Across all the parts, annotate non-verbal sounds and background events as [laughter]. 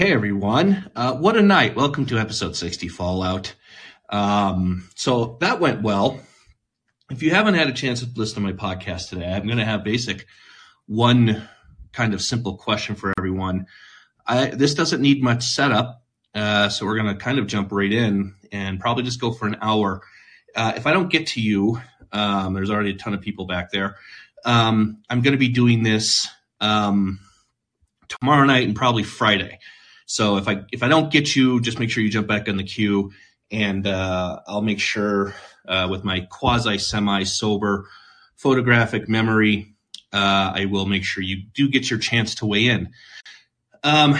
Hey everyone, uh, what a night. Welcome to episode 60 Fallout. Um, so that went well. If you haven't had a chance to listen to my podcast today, I'm going to have basic one kind of simple question for everyone. I, this doesn't need much setup, uh, so we're going to kind of jump right in and probably just go for an hour. Uh, if I don't get to you, um, there's already a ton of people back there. Um, I'm going to be doing this um, tomorrow night and probably Friday. So if I if I don't get you, just make sure you jump back in the queue, and uh, I'll make sure uh, with my quasi semi sober photographic memory, uh, I will make sure you do get your chance to weigh in. Um,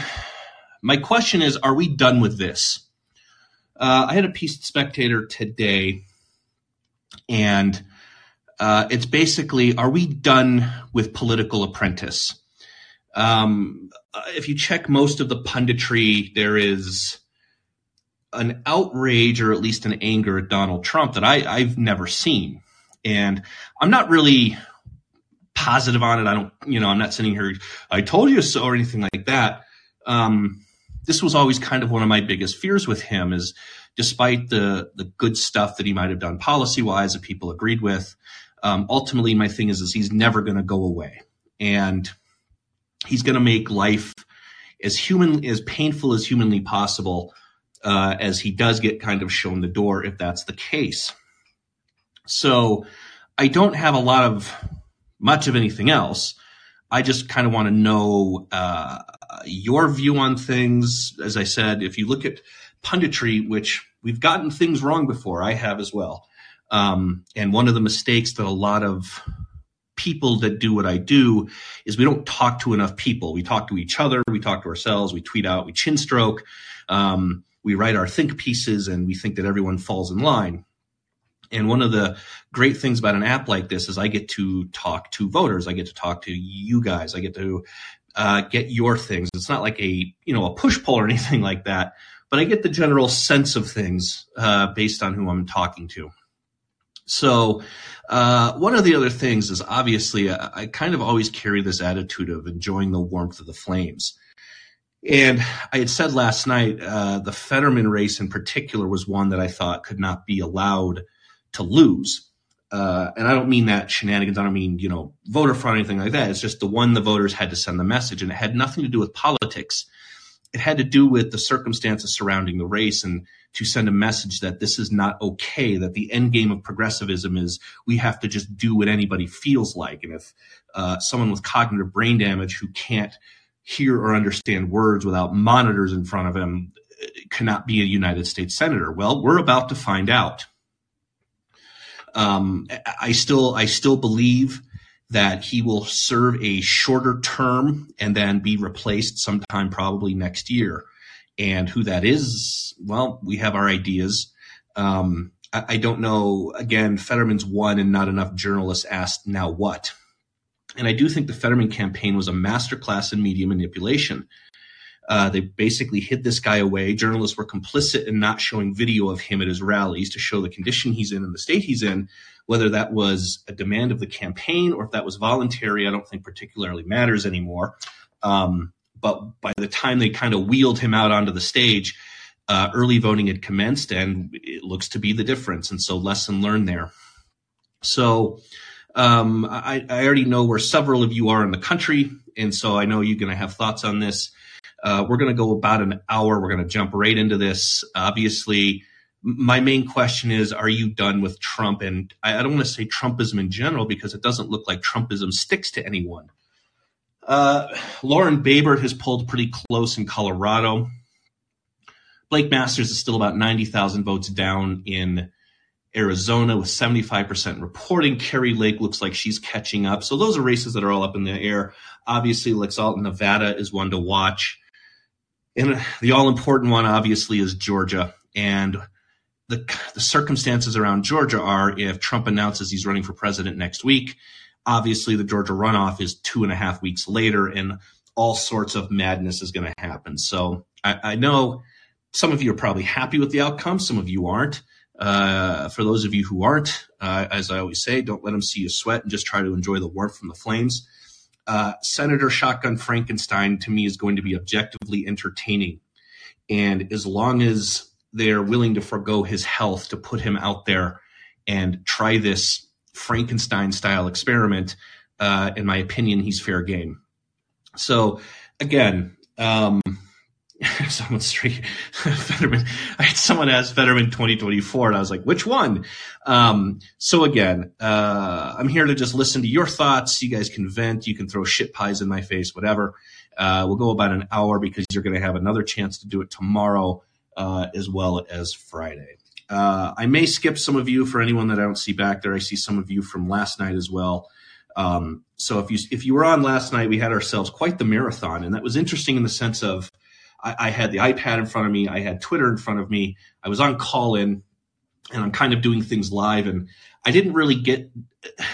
my question is, are we done with this? Uh, I had a piece of Spectator today, and uh, it's basically, are we done with Political Apprentice? Um, if you check most of the punditry, there is an outrage or at least an anger at Donald Trump that I, I've never seen. And I'm not really positive on it. I don't, you know, I'm not sitting here, I told you so or anything like that. Um, this was always kind of one of my biggest fears with him is despite the, the good stuff that he might have done policy wise that people agreed with, um, ultimately my thing is, is he's never going to go away. And he's going to make life as human, as painful as humanly possible uh, as he does get kind of shown the door if that's the case. So I don't have a lot of much of anything else. I just kind of want to know uh, your view on things. As I said, if you look at punditry, which we've gotten things wrong before, I have as well. Um, and one of the mistakes that a lot of people that do what I do is we don't talk to enough people. We talk to each other, we talk to ourselves, we tweet out, we chin stroke. Um, we write our think pieces and we think that everyone falls in line. And one of the great things about an app like this is I get to talk to voters. I get to talk to you guys. I get to uh, get your things. It's not like a you know a push pull or [laughs] anything like that, but I get the general sense of things uh, based on who I'm talking to. So uh, one of the other things is obviously I, I kind of always carry this attitude of enjoying the warmth of the flames. And I had said last night, uh, the Fetterman race in particular was one that I thought could not be allowed to lose. Uh, and I don't mean that shenanigans. I don't mean, you know, voter fraud or anything like that. It's just the one the voters had to send the message and it had nothing to do with politics. It had to do with the circumstances surrounding the race and to send a message that this is not okay, that the end game of progressivism is we have to just do what anybody feels like. And if uh, someone with cognitive brain damage who can't hear or understand words without monitors in front of him cannot be a United States senator. Well, we're about to find out. Um, I still, I still believe that he will serve a shorter term and then be replaced sometime probably next year. And who that is, well, we have our ideas. Um, I, I don't know. Again, Fetterman's won and not enough journalists asked, now what? And I do think the Fetterman campaign was a masterclass in media manipulation. Uh, they basically hid this guy away. Journalists were complicit in not showing video of him at his rallies to show the condition he's in and the state he's in. Whether that was a demand of the campaign or if that was voluntary, I don't think particularly matters anymore. Um, but by the time they kind of wheeled him out onto the stage, uh, early voting had commenced, and it looks to be the difference. And so, lesson learned there. So, um, I, I, already know where several of you are in the country, and so I know you're going to have thoughts on this. Uh, we're going to go about an hour. We're going to jump right into this. Obviously, my main question is Are you done with Trump? And I, don't want to say Trumpism in general because it doesn't look like Trumpism sticks to anyone. Uh, Lauren Boebert has pulled pretty close in Colorado. Blake Masters is still about 90,000 votes down in Arizona with 75% reporting. Kari Lake looks like she's catching up. So those are races that are all up in the air. Obviously, Laxalt, Nevada is one to watch. And the all important one, obviously, is Georgia. And the, the circumstances around Georgia are if Trump announces he's running for president next week, obviously the Georgia runoff is two and a half weeks later, and all sorts of madness is going to happen. So I, I know some of you are probably happy with the outcome, some of you aren't. Uh, for those of you who aren't, uh, as I always say, don't let them see you sweat and just try to enjoy the warmth from the flames. uh, Senator Shotgun Frankenstein to me is going to be objectively entertaining. And as long as they're willing to forego his health to put him out there and try this Frankenstein style experiment, uh, in my opinion, he's fair game. So again, um, [laughs] someone straight [laughs] Fetterman. I had someone ask Fetterman 2024, and I was like, which one? Um, so again, uh, I'm here to just listen to your thoughts. You guys can vent. You can throw shit pies in my face, whatever. Uh, we'll go about an hour because you're going to have another chance to do it tomorrow uh, as well as Friday. Uh, I may skip some of you for anyone that I don't see back there. I see some of you from last night as well. Um, so if you if you were on last night, we had ourselves quite the marathon, and that was interesting in the sense of I, I had the iPad in front of me, I had Twitter in front of me, I was on Callin, and I'm kind of doing things live, and I didn't really get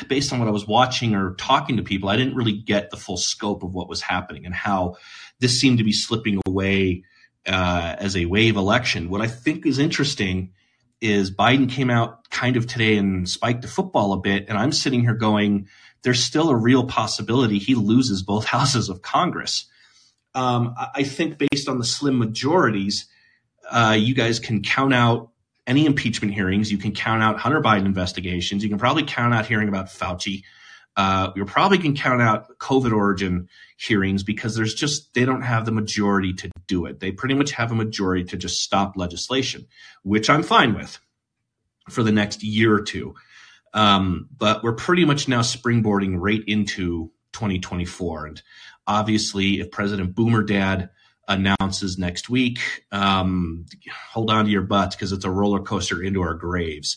based on what I was watching or talking to people, I didn't really get the full scope of what was happening and how this seemed to be slipping away uh, as a wave election. What I think is interesting is Biden came out kind of today and spiked the football a bit, and I'm sitting here going there's still a real possibility he loses both [laughs] houses of Congress. Um, I think based on the slim majorities, uh, you guys can count out any impeachment hearings. You can count out Hunter Biden investigations. You can probably count out hearing about Fauci. Uh, you probably can count out COVID origin hearings because there's just, they don't have the majority to do it. They pretty much have a majority to just stop legislation, which I'm fine with for the next year or two. Um, but we're pretty much now springboarding right into 2024. And obviously, if President Boomer Dad announces next week, um, hold on to your butts because it's a roller coaster into our graves.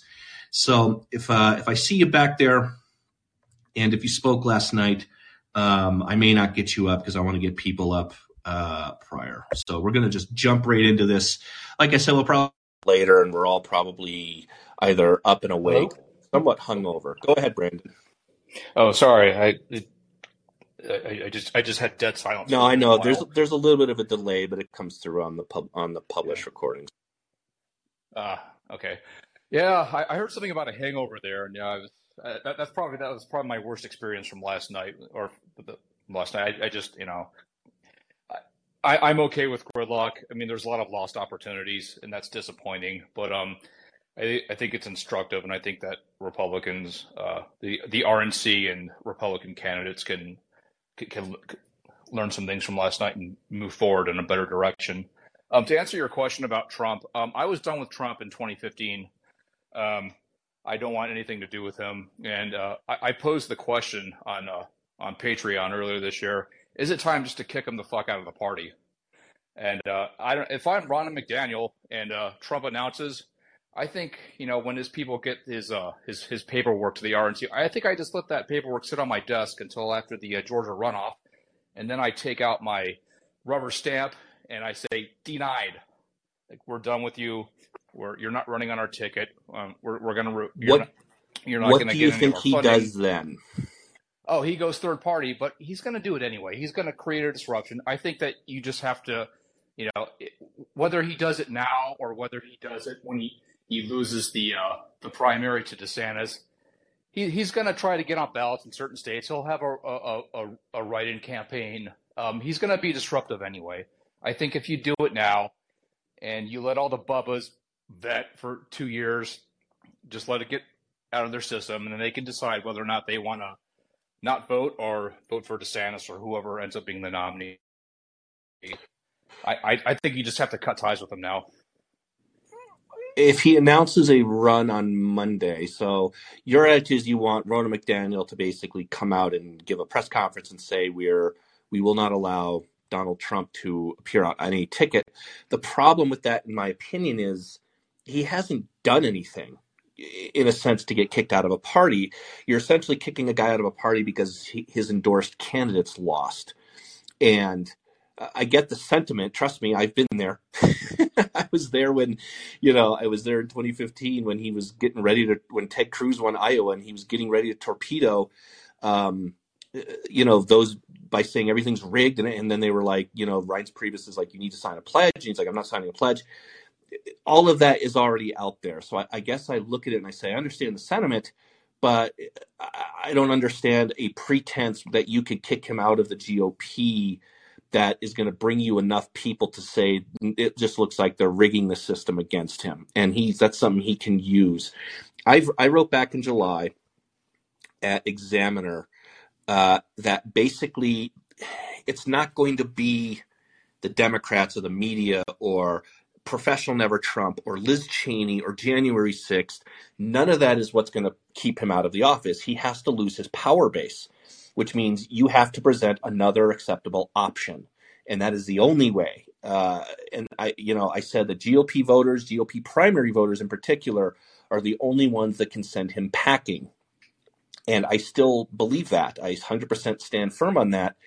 So if uh, if I see you back there, and if you spoke last night, um, I may not get you up because I want to get people up uh, prior. So we're going to just jump right into this. Like I said, we'll probably later, and we're all probably either up and awake. Hello? somewhat hungover. Go ahead, Brandon. Oh, sorry. I, I, I just I just had dead silence. No, I know. There's there's a little bit of a delay, but it comes through on the pub on the published recordings. Ah, uh, okay. Yeah, I, I, heard something about a hangover there, and yeah, I was, uh, that, that's probably that was probably my worst experience from last night or the, last night. I, I, just you know, I, I'm okay with gridlock. I mean, there's a lot of lost opportunities, and that's disappointing. But um, I, I think it's instructive, and I think that Republicans, uh, the the RNC and Republican candidates can, can, can learn some things from last night and move forward in a better direction. Um, to answer your question about Trump, um, I was done with Trump in 2015. Um, I don't want anything to do with him, and uh, I, I, posed the question on uh, on Patreon earlier this year: Is it time just to kick him the fuck out of the party? And uh, I don't. If I'm Ronna McDaniel and uh, Trump announces I think you know when his people get his uh, his his paperwork to the RNC, I think I just let that paperwork sit on my desk until after the uh, Georgia runoff, and then I take out my rubber stamp and I say denied. Like we're done with you. We're you're not running on our ticket. Um, we're we're gonna you're what not, you're not what do you think he funding. does then? Oh, he goes third party, but he's going to do it anyway. He's going to create a disruption. I think that you just have to, you know, whether he does it now or whether he does it when he he loses the uh, the primary to DeSantis, he, he's going to try to get on ballots in certain states. He'll have a a, a, a write-in campaign. Um, he's going to be disruptive anyway. I think if you do it now, and you let all the bubbas vet for two years, just let it get out of their system, and then they can decide whether or not they want to not vote or vote for DeSantis or whoever ends up being the nominee. I, I, I think you just have to cut ties with them now if he announces a run on Monday, so your attitude is you want Ronna McDaniel to basically come out and give a press conference and say we're we will not allow Donald Trump to appear on any ticket. The problem with that, in my opinion, is he hasn't done anything in a sense to get kicked out of a party. You're essentially kicking a guy out of a party because he, his endorsed candidates lost. And I get the sentiment. Trust me, I've been there. [laughs] I was there when, you know, I was there in 2015 when he was getting ready to, when Ted Cruz won Iowa and he was getting ready to torpedo, um, you know, those by saying everything's rigged. And, and then they were like, you know, Reince Priebus is like, you need to sign a pledge. And he's like, I'm not signing a pledge. All of that is already out there. So I, I guess I look at it and I say, I understand the sentiment, but I don't understand a pretense that you could kick him out of the GOP that is going to bring you enough people to say it just looks like they're rigging the system against him, and he's that's something he can use. I I wrote back in July at Examiner uh, that basically it's not going to be the Democrats or the media or professional never Trump or Liz Cheney or January 6th. None of that is what's going to keep him out of the office. He has to lose his power base which means you have to present another acceptable option. And that is the only way. Uh, and I, you know, I said the GOP voters, GOP primary voters in particular, are the only ones that can send him packing. And I still believe that. I 100% stand firm on that.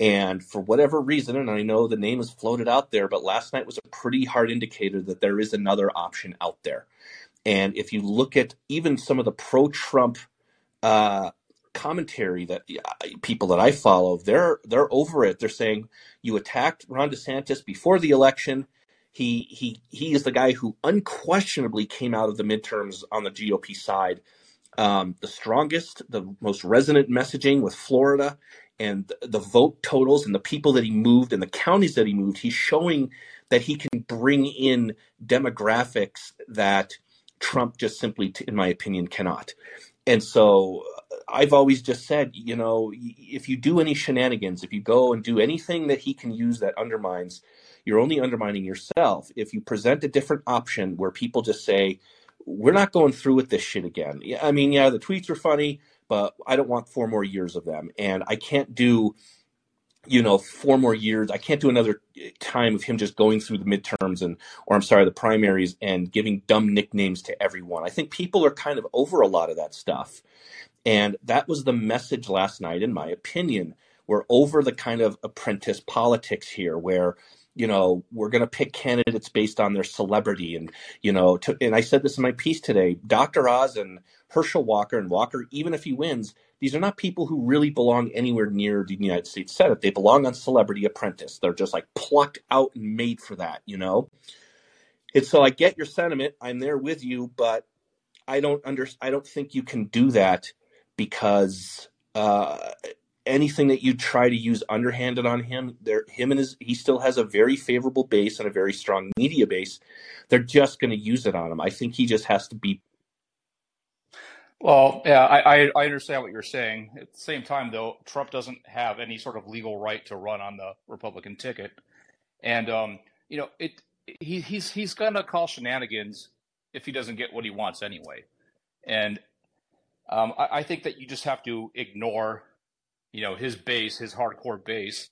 And for whatever reason, and I know the name is floated out there, but last night was a pretty hard indicator that there is another option out there. And if you look at even some of the pro Trump uh, commentary that people that I follow, they're they're over it. They're saying you attacked Ron DeSantis before the election. He he he is the guy who unquestionably came out of the midterms on the GOP side um, the strongest, the most resonant messaging with Florida and the vote totals and the people that he moved and the counties that he moved. He's showing that he can bring in demographics that Trump just simply, in my opinion, cannot. And so I've always just said, you know, if you do any shenanigans, if you go and do anything that he can use that undermines, you're only undermining yourself. If you present a different option where people just say, we're not going through with this shit again. I mean, yeah, the tweets are funny, but I don't want four more years of them. And I can't do, you know, four more years. I can't do another eh, time of him just going through the midterms and, or I'm sorry, the primaries and giving dumb nicknames to everyone. I think people are kind of over a lot of that stuff. And that was the message last night, in my opinion. We're over the kind of apprentice politics here where you know we're going to pick candidates based on their celebrity and you know to, and i said this in my piece today dr oz and herschel walker and walker even if he wins these are not people who really belong anywhere near the united states senate. They belong on celebrity apprentice. They're just like plucked out and made for that you know? And so i get your sentiment. I'm there with you but i don't under i don't think you can do that because uh, anything that you try to use underhanded on him, there him and his he still has a very favorable base and a very strong media base. They're just going to use it on him. I think he just has to be. Well, yeah, I, I understand what you're saying. At the same time, though, Trump doesn't have any sort of legal right to run on the Republican ticket, and um, you know it. He, he's he's going to call shenanigans if he doesn't get what he wants anyway, and um, I, I, think that you just have to ignore, you know, his base, his hardcore base,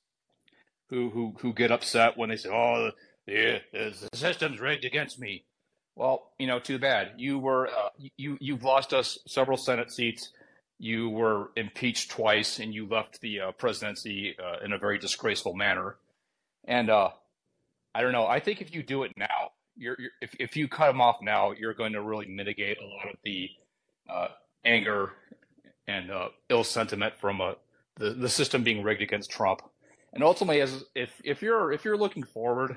who who who get upset when they say, "Oh, the the system's rigged against me." Well, you know, too bad. You were uh, you you've lost us several Senate seats. You were impeached twice, and you left the uh, presidency uh, in a very disgraceful manner. And uh, I don't know. I think if you do it now, you're, you're, if if you cut him off now, you're going to really mitigate a lot of the uh, anger and uh, ill sentiment from uh, the the system being rigged against Trump. And ultimately, as if if you're if you're looking forward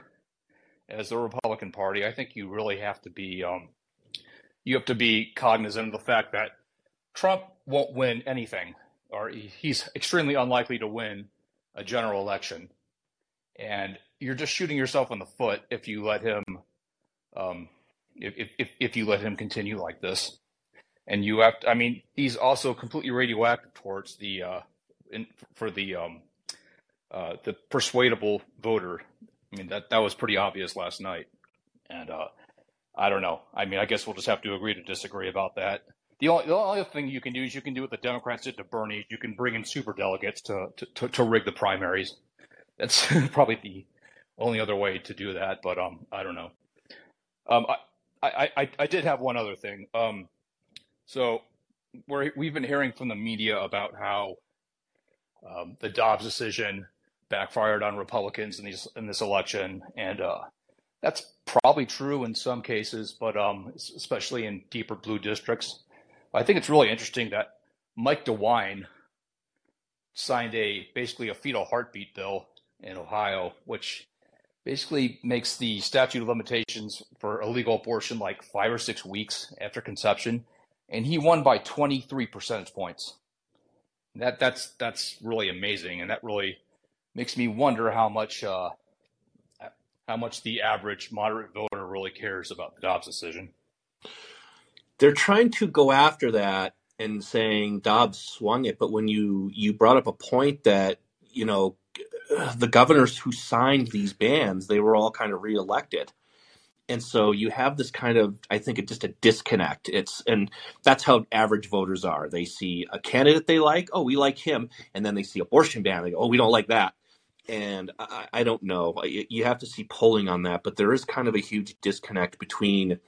as the Republican Party, I think you really have to be um, you have to be cognizant of the fact that Trump won't win anything, or he's extremely unlikely to win a general election, and you're just shooting yourself in the foot if you let him um, if, if if you let him continue like this and you have to, I mean, he's also completely radioactive towards the uh, in, for the um, uh, the persuadable voter. I mean, that that was pretty obvious last night, and uh, I don't know. I mean, I guess we'll just have to agree to disagree about that. The only the only thing you can do is you can do what the Democrats did to Bernie. You can bring in super delegates to to, to, to rig the primaries. That's [laughs] probably the only other way to do that. But um, I don't know. Um, I, I, I, I did have one other thing. Um, so we we've been hearing from the media about how um, the Dobbs decision backfired on Republicans in these in this election, and uh, that's probably true in some cases, but um, especially in deeper blue districts. I think it's really interesting that Mike DeWine signed a basically a fetal heartbeat bill in Ohio, which basically makes the statute of limitations for illegal abortion like five or six weeks after conception and he won by 23 percentage points. That that's that's really amazing, and that really makes me wonder how much uh, how much the average moderate voter really cares about the Dobbs decision. They're trying to go after that and saying Dobbs swung it, but when you you brought up a point that you know the governors who signed these bans, they were all kind of reelected. And so you have this kind of, I think, it's just a disconnect. It's and that's how average voters are. They see a candidate they like, oh, we like him, and then they see abortion ban, they go, oh, we don't like that. And I, I don't know. You have to see polling on that, but there is kind of a huge disconnect between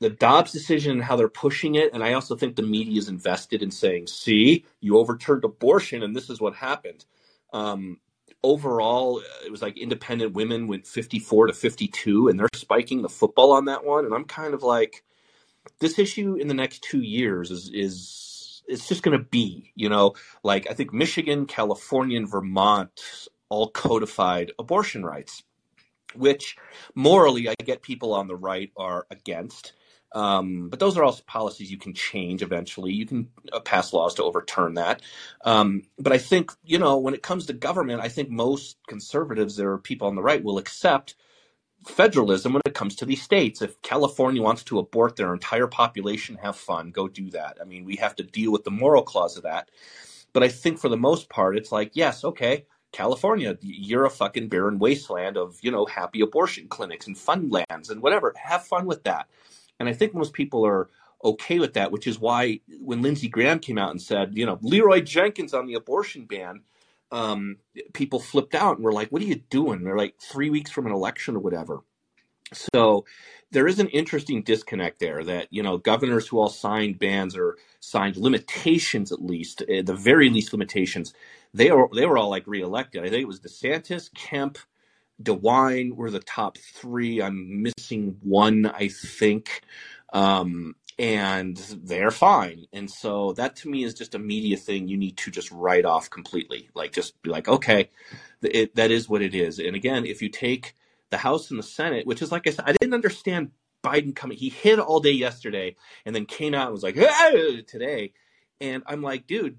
the Dobbs decision and how they're pushing it. And I also think the media is invested in saying, see, you overturned abortion, and this is what happened. Um, overall, uh, it was like independent women went 54 to 52, and they're spiking the football on that one. And I'm kind of like, this issue in the next two years is is it's just going to be, you know, like I think Michigan, California, and Vermont all codified abortion rights, which morally I get people on the right are against. Um, but those are also policies you can change eventually. You can uh, pass laws to overturn that. Um, but I think, you know, when it comes to government, I think most conservatives, there are people on the right, will accept federalism when it comes to these states. If California wants to abort their entire population, have fun, go do that. I mean, we have to deal with the moral clause of that. But I think for the most part, it's like, yes, okay, California, you're a fucking barren wasteland of, you know, happy abortion clinics and fun lands and whatever. Have fun with that. And I think most people are okay with that, which is why when Lindsey Graham came out and said, you know, Leeroy Jenkins on the abortion ban, um, people flipped out and were like, what are you doing? They're like three weeks from an election or whatever. So there is an interesting disconnect there that, you know, governors who all signed bans or signed limitations, at least, at the very least limitations, they were, they were all like reelected. I think it was DeSantis, Kemp, DeWine were the top three. I'm missing one, I think. Um, and they're fine. And so that to me is just a media thing you need to just write off completely. Like, just be like, okay, it, that is what it is. And again, if you take the House and the Senate, which is like I said, I didn't understand Biden coming. He hid all day yesterday and then came out and was like, today. And I'm like, dude,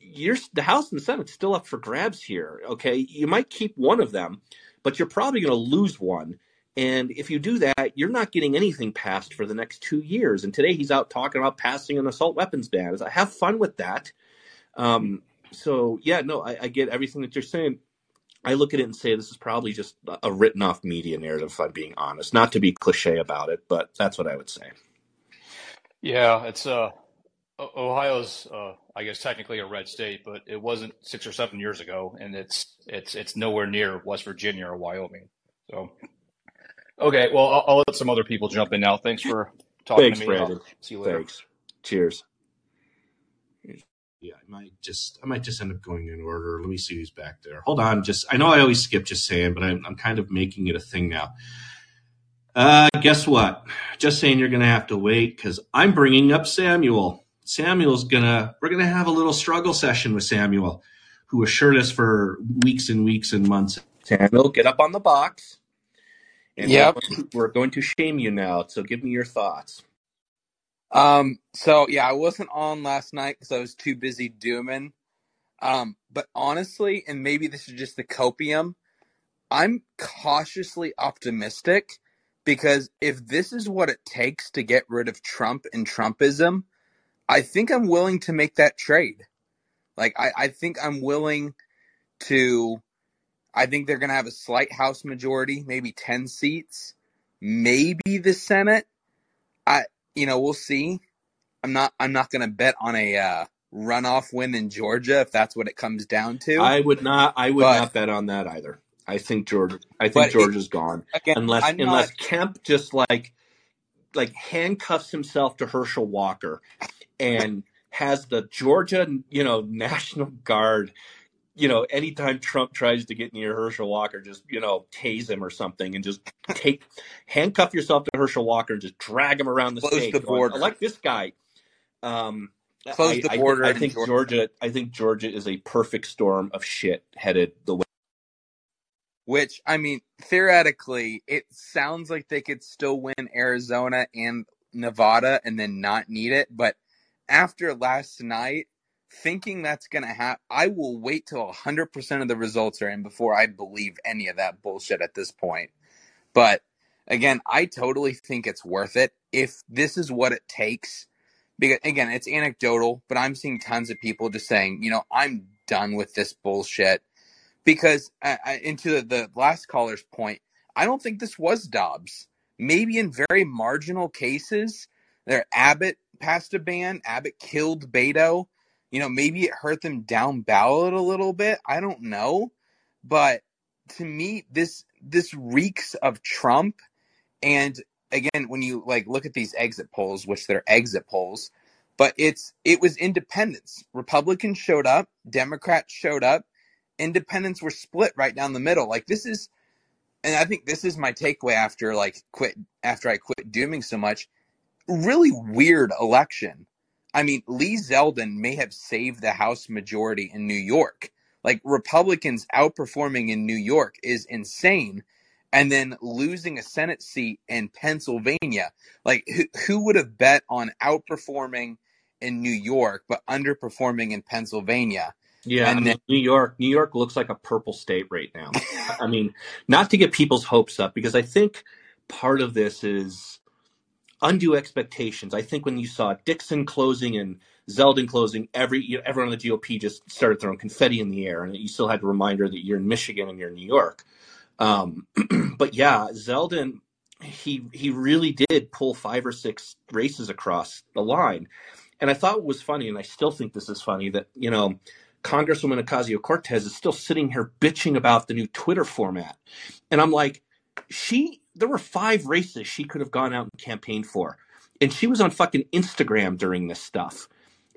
you're the House and the Senate still up for grabs here. Okay. You might keep one of them but you're probably going to lose one. And if you do that, you're not getting anything passed for the next two years. And today he's out talking about passing an assault weapons ban. I have fun with that. Um, so yeah, no, I, I, get everything that you're saying. I look at it and say this is probably just a written off media narrative. If I'm being honest, not to be cliche about it, but that's what I would say. Yeah, it's uh, Ohio's, uh, I guess, technically a red state, but it wasn't six or seven years ago, and it's it's it's nowhere near West Virginia or Wyoming. So, okay, well, I'll, I'll let some other people jump in now. Thanks for talking Thanks, to me. Brandon. see you later. Thanks. Cheers. Yeah, I might just I might just end up going in order. Let me see who's back there. Hold on, just I know I always skip just saying, but I'm I'm kind of making it a thing now. Uh, guess what? Just saying you're going to have to wait because I'm bringing up Samuel. Samuel's gonna we're gonna have a little struggle session with Samuel, who assured us for weeks and weeks and months. Samuel, get up on the box. And yep. we're, going to, we're going to shame you now. So give me your thoughts. Um. So yeah, I wasn't on last night because I was too busy dooming. Um. But honestly, and maybe this is just the copium. I'm cautiously optimistic because if this is what it takes to get rid of Trump and Trumpism, I think I'm willing to make that trade. Like I, I think I'm willing to I think they're gonna have a slight House majority, maybe ten seats, maybe the Senate. I you know, we'll see. I'm not I'm not gonna bet on a uh, runoff win in Georgia if that's what it comes down to. I would not I would but, not bet on that either. I think Georgia I think Georgia's it, gone. Again, unless unless Kemp just like like handcuffs himself to Herschel Walker and has the Georgia, you know, [laughs] National Guard, you know, anytime Trump tries to get near Herschel Walker, just, you know, tase him or something and just take, handcuff yourself to Herschel Walker and just drag him around the Close state. the border. Going, I like this guy. Um, Close I, the border. I, I think Georgia. Georgia. I think Georgia is a perfect storm of shit headed the way. Which I mean, theoretically, it sounds like they could still win Arizona and Nevada and then not need it. But after last night, thinking that's going to happen, I will wait till 100% of the results are in before I believe any of that bullshit at this point. But again, I totally think it's worth it if this is what it takes. Because again, it's anecdotal, but I'm seeing tons of people just saying, you know, I'm done with this bullshit. Because uh, into the, the last caller's point, I don't think this was Dobbs. Maybe in very marginal cases, there Abbott passed a ban. Abbott killed Beto. You know, maybe it hurt them down ballot a little bit. I don't know, but to me, this this reeks of Trump. And again, when you like look at these exit polls, which they're exit polls, but it's it was independence. Republicans showed up, Democrats showed up, independents were split right down the middle. Like this is and I think this is my takeaway after like quit after I quit dooming so much. Really weird election. I mean, Lee Zeldin may have saved the House majority in New York. Like Republicans outperforming in New York is insane. And then losing a Senate seat in Pennsylvania. Like who, who would have bet on outperforming in New York but underperforming in Pennsylvania? Yeah, I mean, New York, New York looks like a purple state right now. [laughs] I mean, not to get people's hopes up because I think part of this is undue expectations. I think when you saw Dixon closing and Zeldin closing, every you know, everyone on the GOP just started throwing confetti in the air, and you still had a reminder that you're in Michigan and you're in New York. Um, [clears throat] but yeah, Zeldin, he he really did pull five or six races across the line, and I thought it was funny, and I still think this is funny that you know Congresswoman Ocasio Cortez is still sitting here bitching about the new Twitter format. And I'm like, she, there were five races she could have gone out and campaigned for. And she was on fucking Instagram during this stuff.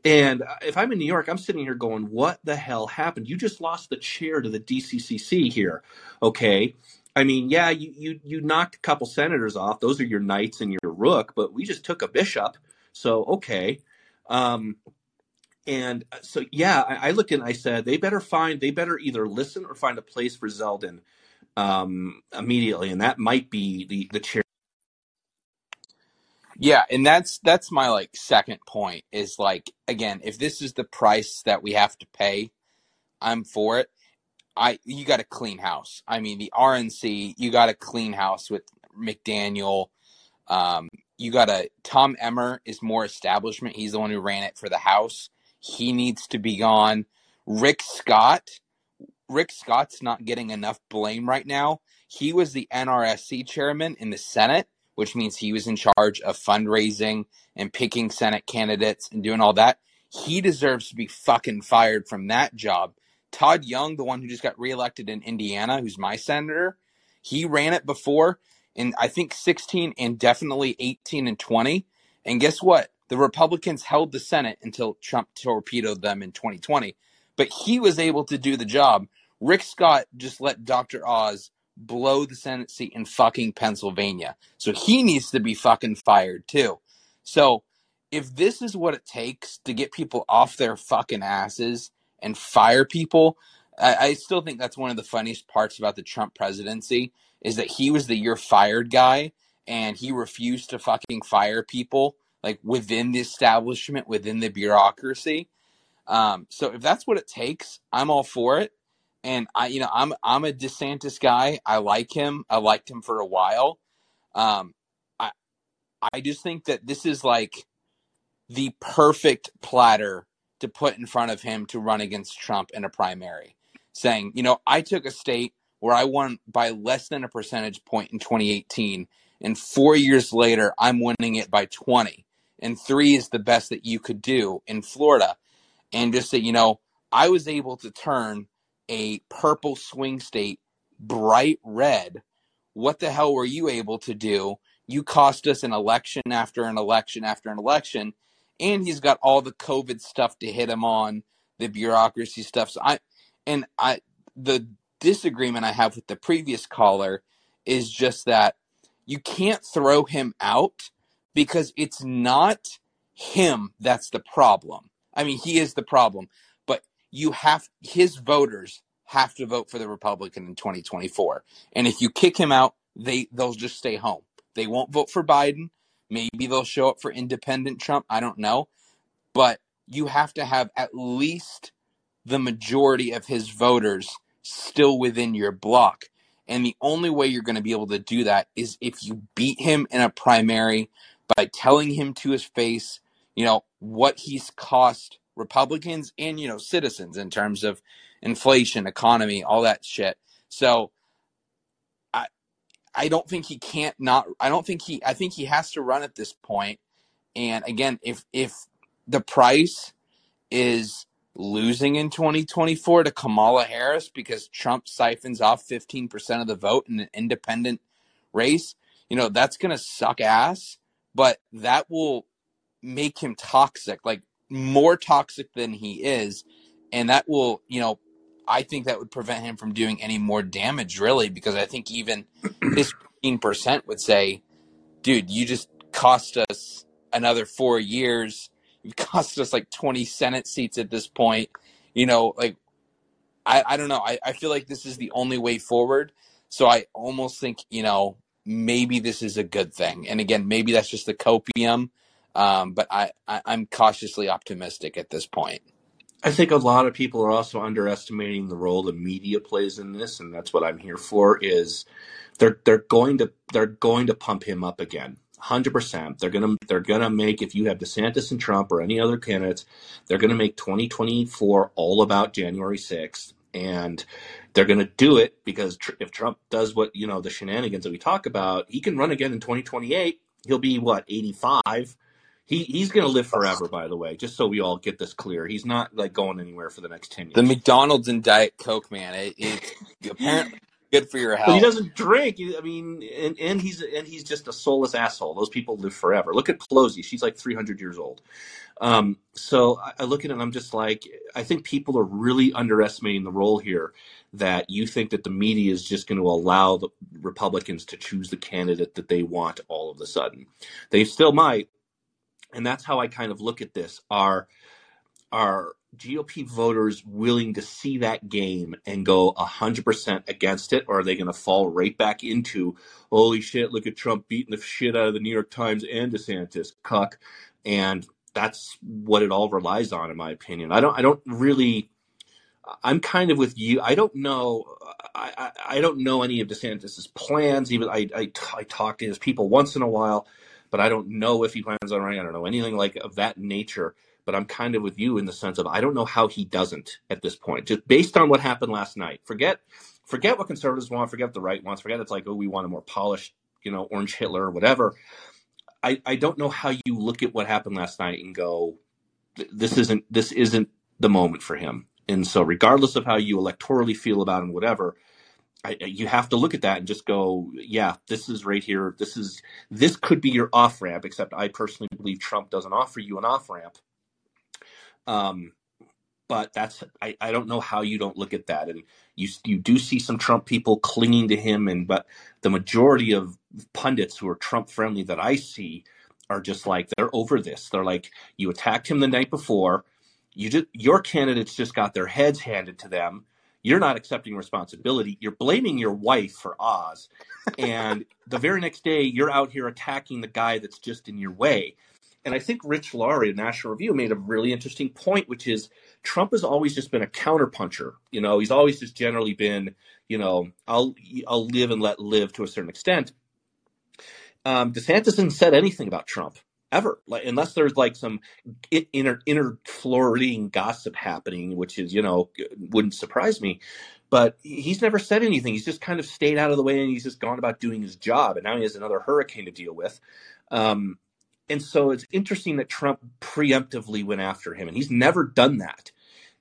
And if I'm in New York, I'm sitting here going, what the hell happened? You just lost the chair to the DCCC here. Okay. I mean, yeah, you, you, you knocked a couple senators off. Those are your knights and your rook, but we just took a bishop. So, okay. Um, and uh, so, yeah, I, I looked and I said they better find, they better either listen or find a place for Zeldin um, immediately, and that might be the the chair. Yeah, and that's that's my like second point is like again, if this is the price that we have to pay, I'm for it. I you got a clean house. I mean, the RNC, you got a clean house with McDaniel. Um, you got a Tom Emmer is more establishment. He's the one who ran it for the House. He needs to be gone. Rick Scott, Rick Scott's not getting enough blame right now. He was the NRSC chairman in the Senate, which means he was in charge of fundraising and picking Senate candidates and doing all that. He deserves to be fucking fired from that job. Todd Young, the one who just got reelected in Indiana, who's my senator, he ran it before in I think 16 and definitely 18 and 20. And guess what? The Republicans held the Senate until Trump torpedoed them in 2020, but he was able to do the job. Rick Scott just let Dr. Oz blow the Senate seat in fucking Pennsylvania. So he needs to be fucking fired too. So if this is what it takes to get people off their fucking asses and fire people, I, I still think that's one of the funniest parts about the Trump presidency is that he was the you're fired guy and he refused to fucking fire people like within the establishment, within the bureaucracy. Um, so if that's what it takes, I'm all for it. And I, you know, I'm I'm a DeSantis guy. I like him. I liked him for a while. Um, I I just think that this is like the perfect platter to put in front of him to run against Trump in a primary, saying, you know, I took a state where I won by less than a percentage point in 2018, and four years later, I'm winning it by 20 and three is the best that you could do in Florida. And just say, you know, I was able to turn a purple swing state bright red. What the hell were you able to do? You cost us an election after an election after an election, and he's got all the COVID stuff to hit him on, the bureaucracy stuff. So I and I the disagreement I have with the previous caller is just that you can't throw him out because it's not him that's the problem. I mean, he is the problem, but you have his voters have to vote for the Republican in 2024. And if you kick him out, they they'll just stay home. They won't vote for Biden. Maybe they'll show up for independent Trump. I don't know. But you have to have at least the majority of his voters still within your block. And the only way you're going to be able to do that is if you beat him in a primary by telling him to his face, you know, what he's cost Republicans and, you know, citizens in terms of inflation, economy, all that shit. So I I don't think he can't not I don't think he I think he has to run at this point. And again, if if the price is losing in 2024 to Kamala Harris because Trump siphons off 15% of the vote in an independent race, you know, that's going to suck ass, but that will make him toxic, like more toxic than he is. And that will, you know, I think that would prevent him from doing any more damage, really, because I think even [clears throat] his 15% would say, dude, you just cost us another four years You've [laughs] cost us like 20 Senate seats at this point. You know, like, I, I don't know. I, I feel like this is the only way forward. So I almost think, you know, maybe this is a good thing. And again, maybe that's just the copium. Um, but I, I, I'm cautiously optimistic at this point. I think a lot of people are also underestimating the role the media plays in this, and that's what I'm here for. Is they're they're going to they're going to pump him up again hundred percent. They're gonna they're gonna make if you have DeSantis and Trump or any other candidates, they're gonna make 2024 all about January 6th, and they're gonna do it because tr- if Trump does what you know the shenanigans that we talk about, he can run again in 2028. He'll be what 85. He he's gonna live forever. By the way, just so we all get this clear, he's not like going anywhere for the next 10 years. The McDonald's and Diet Coke man, it, it [laughs] apparently good for your health. But he doesn't drink. I mean, and, and he's and he's just a soulless asshole. Those people live forever. Look at Pelosi; she's like 300 years old. Um, so I, I look at it and I'm just like, I think people are really underestimating the role here. That you think that the media is just going to allow the Republicans to choose the candidate that they want all of a sudden. They still might, and that's how I kind of look at this. Are are GOP voters willing to see that game and go 100% against it, or are they going to fall right back into, holy shit, look at Trump beating the shit out of the New York Times and DeSantis, cuck? And that's what it all relies on, in my opinion. I don't, I don't really, I'm kind of with you. I don't know, I, I, I don't know any of DeSantis's plans. Even I, I, I talk to his people once in a while, but I don't know if he plans on running. I don't know anything like of that nature but I'm kind of with you in the sense of I don't know how he doesn't at this point, just based on what happened last night. Forget, forget what conservatives want. Forget what the right wants. Forget it's like oh we want a more polished, you know, orange Hitler or whatever. I I don't know how you look at what happened last night and go, this isn't this isn't the moment for him. And so regardless of how you electorally feel about him, whatever. I, you have to look at that and just go, yeah, this is right here. This is this could be your off ramp. Except I personally believe Trump doesn't offer you an off ramp um, but that's I, I don't know how you don't look at that. And you you do see some Trump people clinging to him and but the majority of pundits who are Trump friendly that I see are just like they're over this. They're like you attacked him the night before. You just your candidates just got their heads handed to them. You're not accepting responsibility. You're blaming your wife for Oz. And the very next day you're out here attacking the guy that's just in your way. And I think Rich Lowry of National Review made a really interesting point, which is Trump has always just been a counterpuncher. You know, he's always just generally been, you know, I'll I'll live and let live to a certain extent. Um, DeSantis hasn't said anything about Trump ever, like unless there's like some inner inner Floridian gossip happening, which is you know wouldn't surprise me. But he's never said anything. He's just kind of stayed out of the way and he's just gone about doing his job. And now he has another hurricane to deal with. Um, and so it's interesting that Trump preemptively went after him, and he's never done that.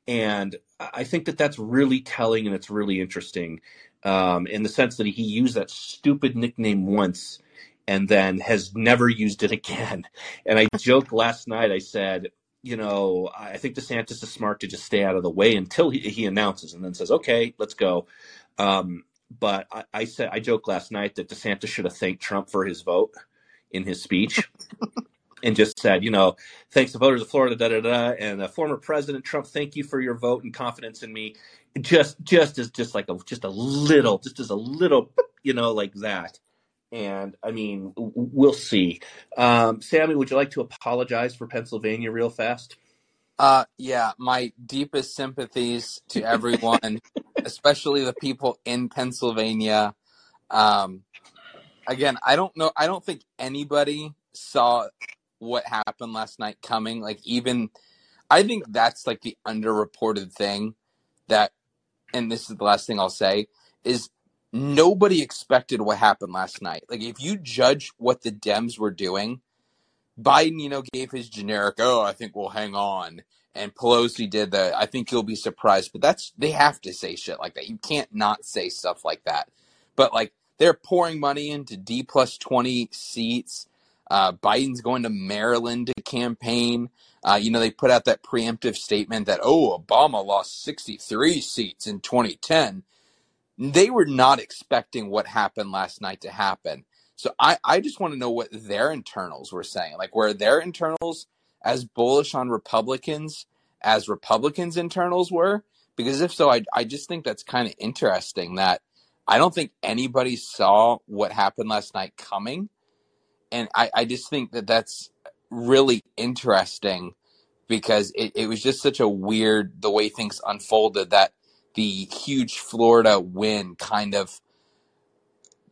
And I think that that's really telling and it's really interesting um, in the sense that he used that stupid nickname once and then has never used it [laughs] again. And I joked last night, I said, you know, I think DeSantis is smart to just stay out of the way until he, he announces and then says, okay, let's go. Um, but I, I said, I joked last night that DeSantis should have thanked Trump for his vote in his speech and just said, you know, thanks to voters of Florida, da da da, and uh, former President Trump, thank you for your vote and confidence in me. Just, just as just like a just a little, just as a little, you know, like that. And I mean, we'll see. Um, Sammy, would you like to apologize for Pennsylvania real fast? Uh, yeah, my deepest sympathies to everyone, [laughs] especially the people in Pennsylvania. Um, again, I don't know. I don't think anybody saw what happened last night coming. Like, even I think that's like the underreported thing that, and this is the last thing I'll say is nobody expected what happened last night. Like, if you judge what the Dems were doing, Biden, you know, gave his generic, oh, I think we'll hang on. And Pelosi did the, I think you'll be surprised. But that's, they have to say shit like that. You can't not say stuff like that. But like, they're pouring money into D plus 20 seats. Uh, Biden's going to Maryland to campaign. Uh, you know, they put out that preemptive statement that, oh, Obama lost 63 seats in 2010. They were not expecting what happened last night to happen. So I, I just want to know what their internals were saying. Like, were their internals as bullish on Republicans as Republicans' internals were? Because if so, I, I just think that's kind of interesting that I don't think anybody saw what happened last night coming. And I, I just think that that's really interesting because it, it was just such a weird, the way things unfolded that the huge Florida win kind of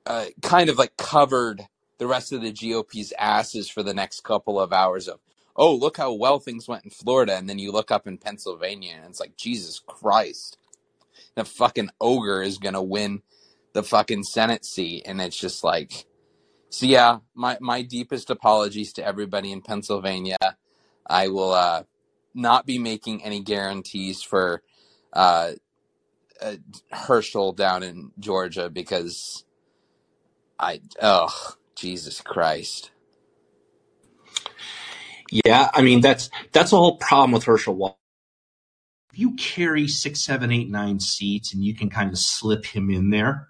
uh, kind of like covered the rest of the GOP's asses for the next couple of hours of, oh, look how well things went in Florida. And then you look up in Pennsylvania and it's like, Jesus Christ, the fucking ogre is going to win the fucking Senate seat. And it's just like, so yeah, my, my deepest apologies to everybody in Pennsylvania. I will uh, not be making any guarantees for uh, uh, Herschel down in Georgia because I oh Jesus Christ. Yeah, I mean that's that's the whole problem with Herschel Walker. If you carry six, seven, eight, nine seats and you can kind of slip him in there,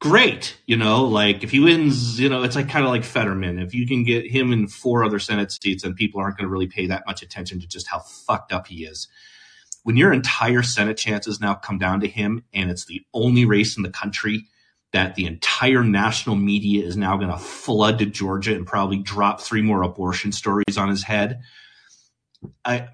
great. You know, like if he wins, you know, it's like kind of like Fetterman. If you can get him in four other Senate seats, and people aren't going to really pay that much attention to just how fucked up he is. When your entire Senate chances now come down to him, and it's the only race in the country that the entire national media is now going to flood to Georgia and probably drop three more abortion stories on his head. I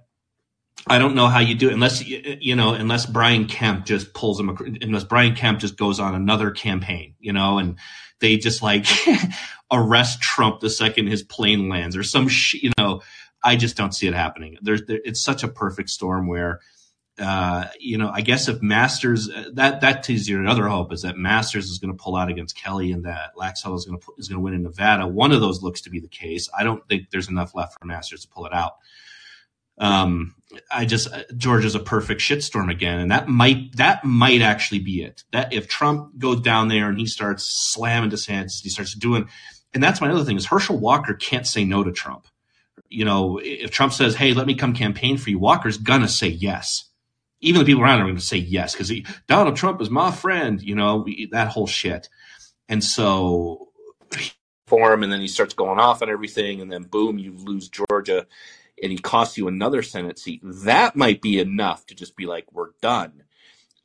I don't know how you do it unless you know unless Brian Kemp just pulls him across unless Brian Kemp just goes on another campaign, you know, and they just like [laughs] arrest Trump the second his plane lands or some sh- you know. I just don't see it happening. There's there, it's such a perfect storm where uh, you know, I guess if Masters uh, that that teases you another hope is that Masters is going to pull out against Kelly and that Laxalt is going to is going to win in Nevada. One of those looks to be the case. I don't think there's enough left for Masters to pull it out. Um, I just uh, Georgia's a perfect shitstorm again, and that might that might actually be it. That if Trump goes down there and he starts slamming DeSantis, he starts doing, and that's my other thing is Herschel Walker can't say no to Trump. You know, if Trump says, "Hey, let me come campaign for you," Walker's gonna say yes even the people around him are to say yes because Donald Trump is my friend, you know, that whole shit. And so for him, and then he starts going off on everything, and then boom, you lose Georgia, and he costs you another Senate seat. That might be enough to just be like, we're done.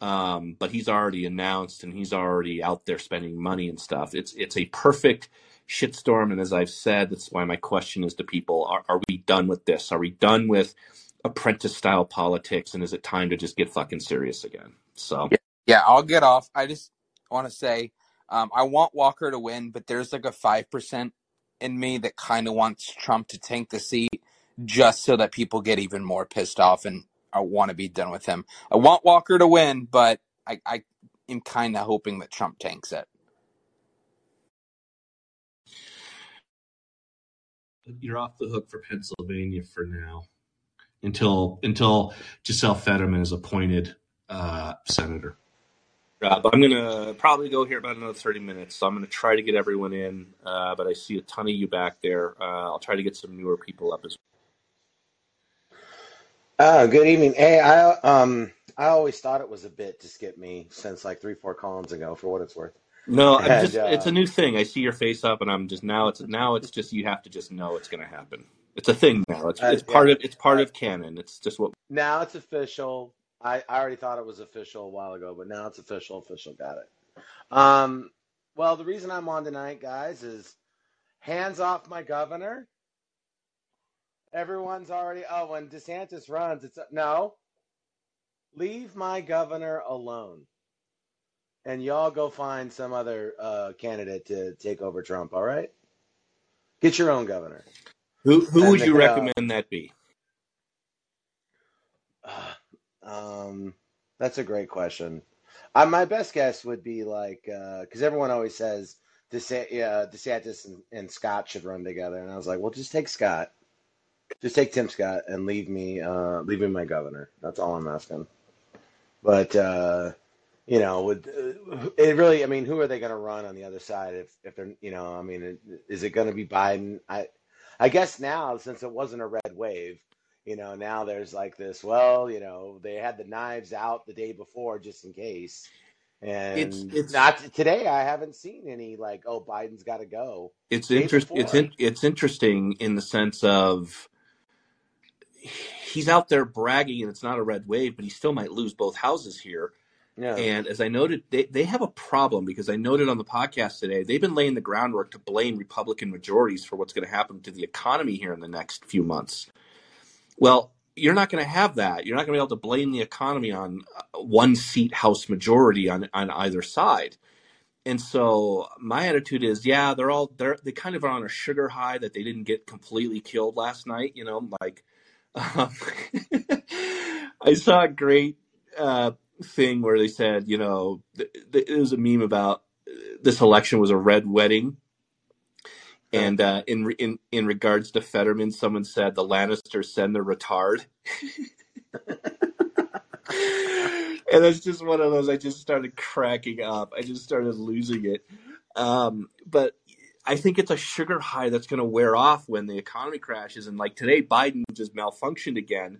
Um, but he's already announced, and he's already out there spending money and stuff. It's it's a perfect shitstorm, and as I've said, that's why my question is to people: Are, are we done with this? Are we done with apprentice style politics and is it time to just get fucking serious again? So yeah, I'll get off. I just want to say um, I want Walker to win, but there's like a five percent in me that kind of wants Trump to tank the seat just so that people get even more pissed off and I want to be done with him. I want Walker to win, but I, I am kind of hoping that Trump tanks it. You're off the hook for Pennsylvania for now until until Giselle Fetterman is appointed uh, senator. Uh, but I'm going to probably go here about another 30 minutes. So I'm going to try to get everyone in. Uh, but I see a ton of you back there. Uh, I'll try to get some newer people up as well. Uh, good evening. Hey, I um I always thought it was a bit to skip me since like three four columns ago. For what it's worth. No, I'm and, just it's a uh, new thing. I see your face up, and I'm just now it's now it's just you have to just know it's going to happen. It's a thing now. It's, it's part yeah. of it's part of canon. It's just what now it's official. I, I already thought it was official a while ago, but now it's official. Official got it. Um, well, the reason I'm on tonight, guys, is hands off my governor. Everyone's already. Oh, when DeSantis runs, it's no. Leave my governor alone, and y'all go find some other uh, candidate to take over Trump. All right, get your own governor. Who who And would the, you uh, recommend that be? [sighs] um, that's a great question. Uh, my best guess would be like because everyone always says DeSa- yeah, DeSantis and, and Scott should run together, and I was like, well, just take Scott, just take Tim Scott, and leave me, uh, leave me my governor. That's all I'm asking. But uh, you know, would uh, it really? I mean, who are they going to run on the other side if if they're you know? I mean, is it going to be Biden? I I guess now since it wasn't a red wave, you know, now there's like this. Well, you know, they had the knives out the day before just in case. And it's not today. I haven't seen any like, oh, Biden's got to go. it's Day interest it's in, it's interesting in the sense of he's out there bragging and it's not a red wave, but he still might lose both houses here. Yeah. And as I noted, they, they have a problem because I noted on the podcast today, they've been laying the groundwork to blame Republican majorities for what's going to happen to the economy here in the next few months. Well, you're not going to have that. You're not going to be able to blame the economy on uh, one seat House majority on, on either side. And so my attitude is, yeah, they're all they're they kind of are on a sugar high that they didn't get completely killed last night. You know, like um, [laughs] I saw a great uh, thing where they said, you know, th- th- it was a meme about uh, this election was a red wedding, and uh, in re- in in regards to Fetterman, someone said the Lannisters send their retard. [laughs] and that's just one of those i just started cracking up. I just started losing it. Um, but i think it's a sugar high that's going to wear off when the economy crashes and like today biden just malfunctioned again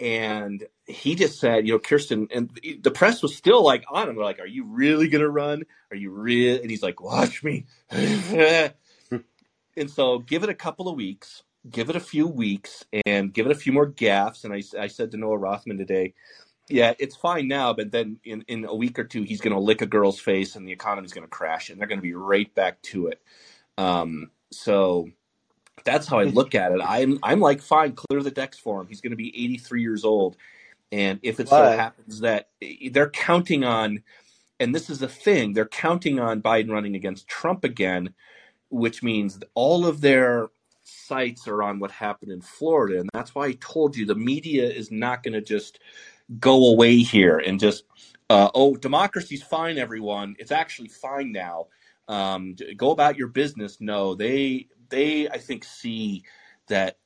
and he just said you know kirsten and the press was still like on him. They're like are you really going to run? Are you real? And he's like watch me. [laughs] And so give it a couple of weeks give it a few weeks and give it a few more gaffes. And i, I said to noah rothman today yeah, it's fine now, but then in, in a week or two, he's going to lick a girl's face and the economy's going to crash and they're going to be right back to it. Um, so that's how I look at it. I'm, I'm like, fine, clear the decks for him. He's going to be 83 years old. And if it so happens that eh, they're counting on, and this is the thing, they're counting on Biden running against Trump again, which means all of their sights are on what happened in Florida. And that's why I told you the media is not going to just go away here and just uh, oh democracy's fine everyone. It's actually fine now. Um, go about your business. No they they i think see that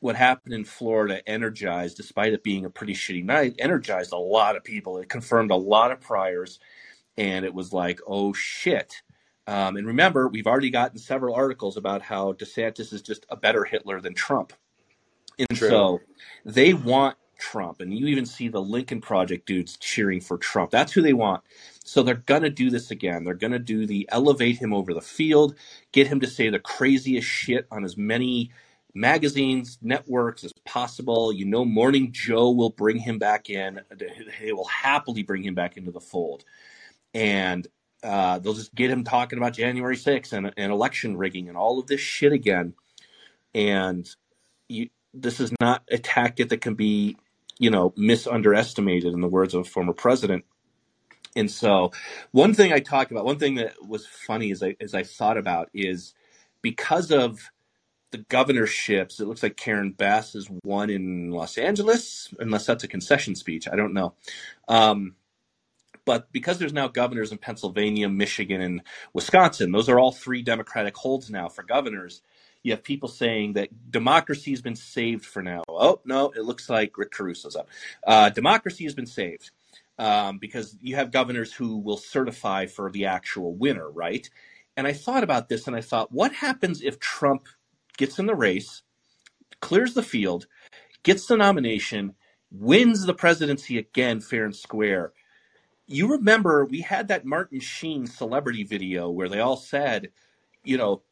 what happened in florida energized despite it being a pretty shitty night energized a lot of people. It confirmed a lot of priors and it was like oh shit. Um, and remember we've already gotten several articles about how desantis is just a better hitler than trump. And true. so they want Trump. And you even see the Lincoln Project dudes cheering for Trump. That's who they want. So they're going to do this again. They're going to do the elevate him over the field, get him to say the craziest shit on as many magazines, networks as possible. You know, Morning Joe will bring him back in. They will happily bring him back into the fold. And uh, they'll just get him talking about January 6th and, and election rigging and all of this shit again. And you, this is not a tactic that can be, you know, misunderestimated in the words of a former president. And so, one thing I talked about, one thing that was funny as I as I thought about is because of the governorships, it looks like Karen Bass is one in Los Angeles, unless that's a concession speech. I don't know. Um, but because there's now governors in Pennsylvania, Michigan, and Wisconsin, those are all three Democratic holds now for governors. You have people saying that democracy has been saved for now. Oh, no, it looks like Rick Caruso's up. Uh, democracy has been saved um, because you have governors who will certify for the actual winner, right? And I thought about this and I thought, what happens if Trump gets in the race, clears the field, gets the nomination, wins the presidency again fair and square? You remember we had that Martin Sheen celebrity video where they all said, you know,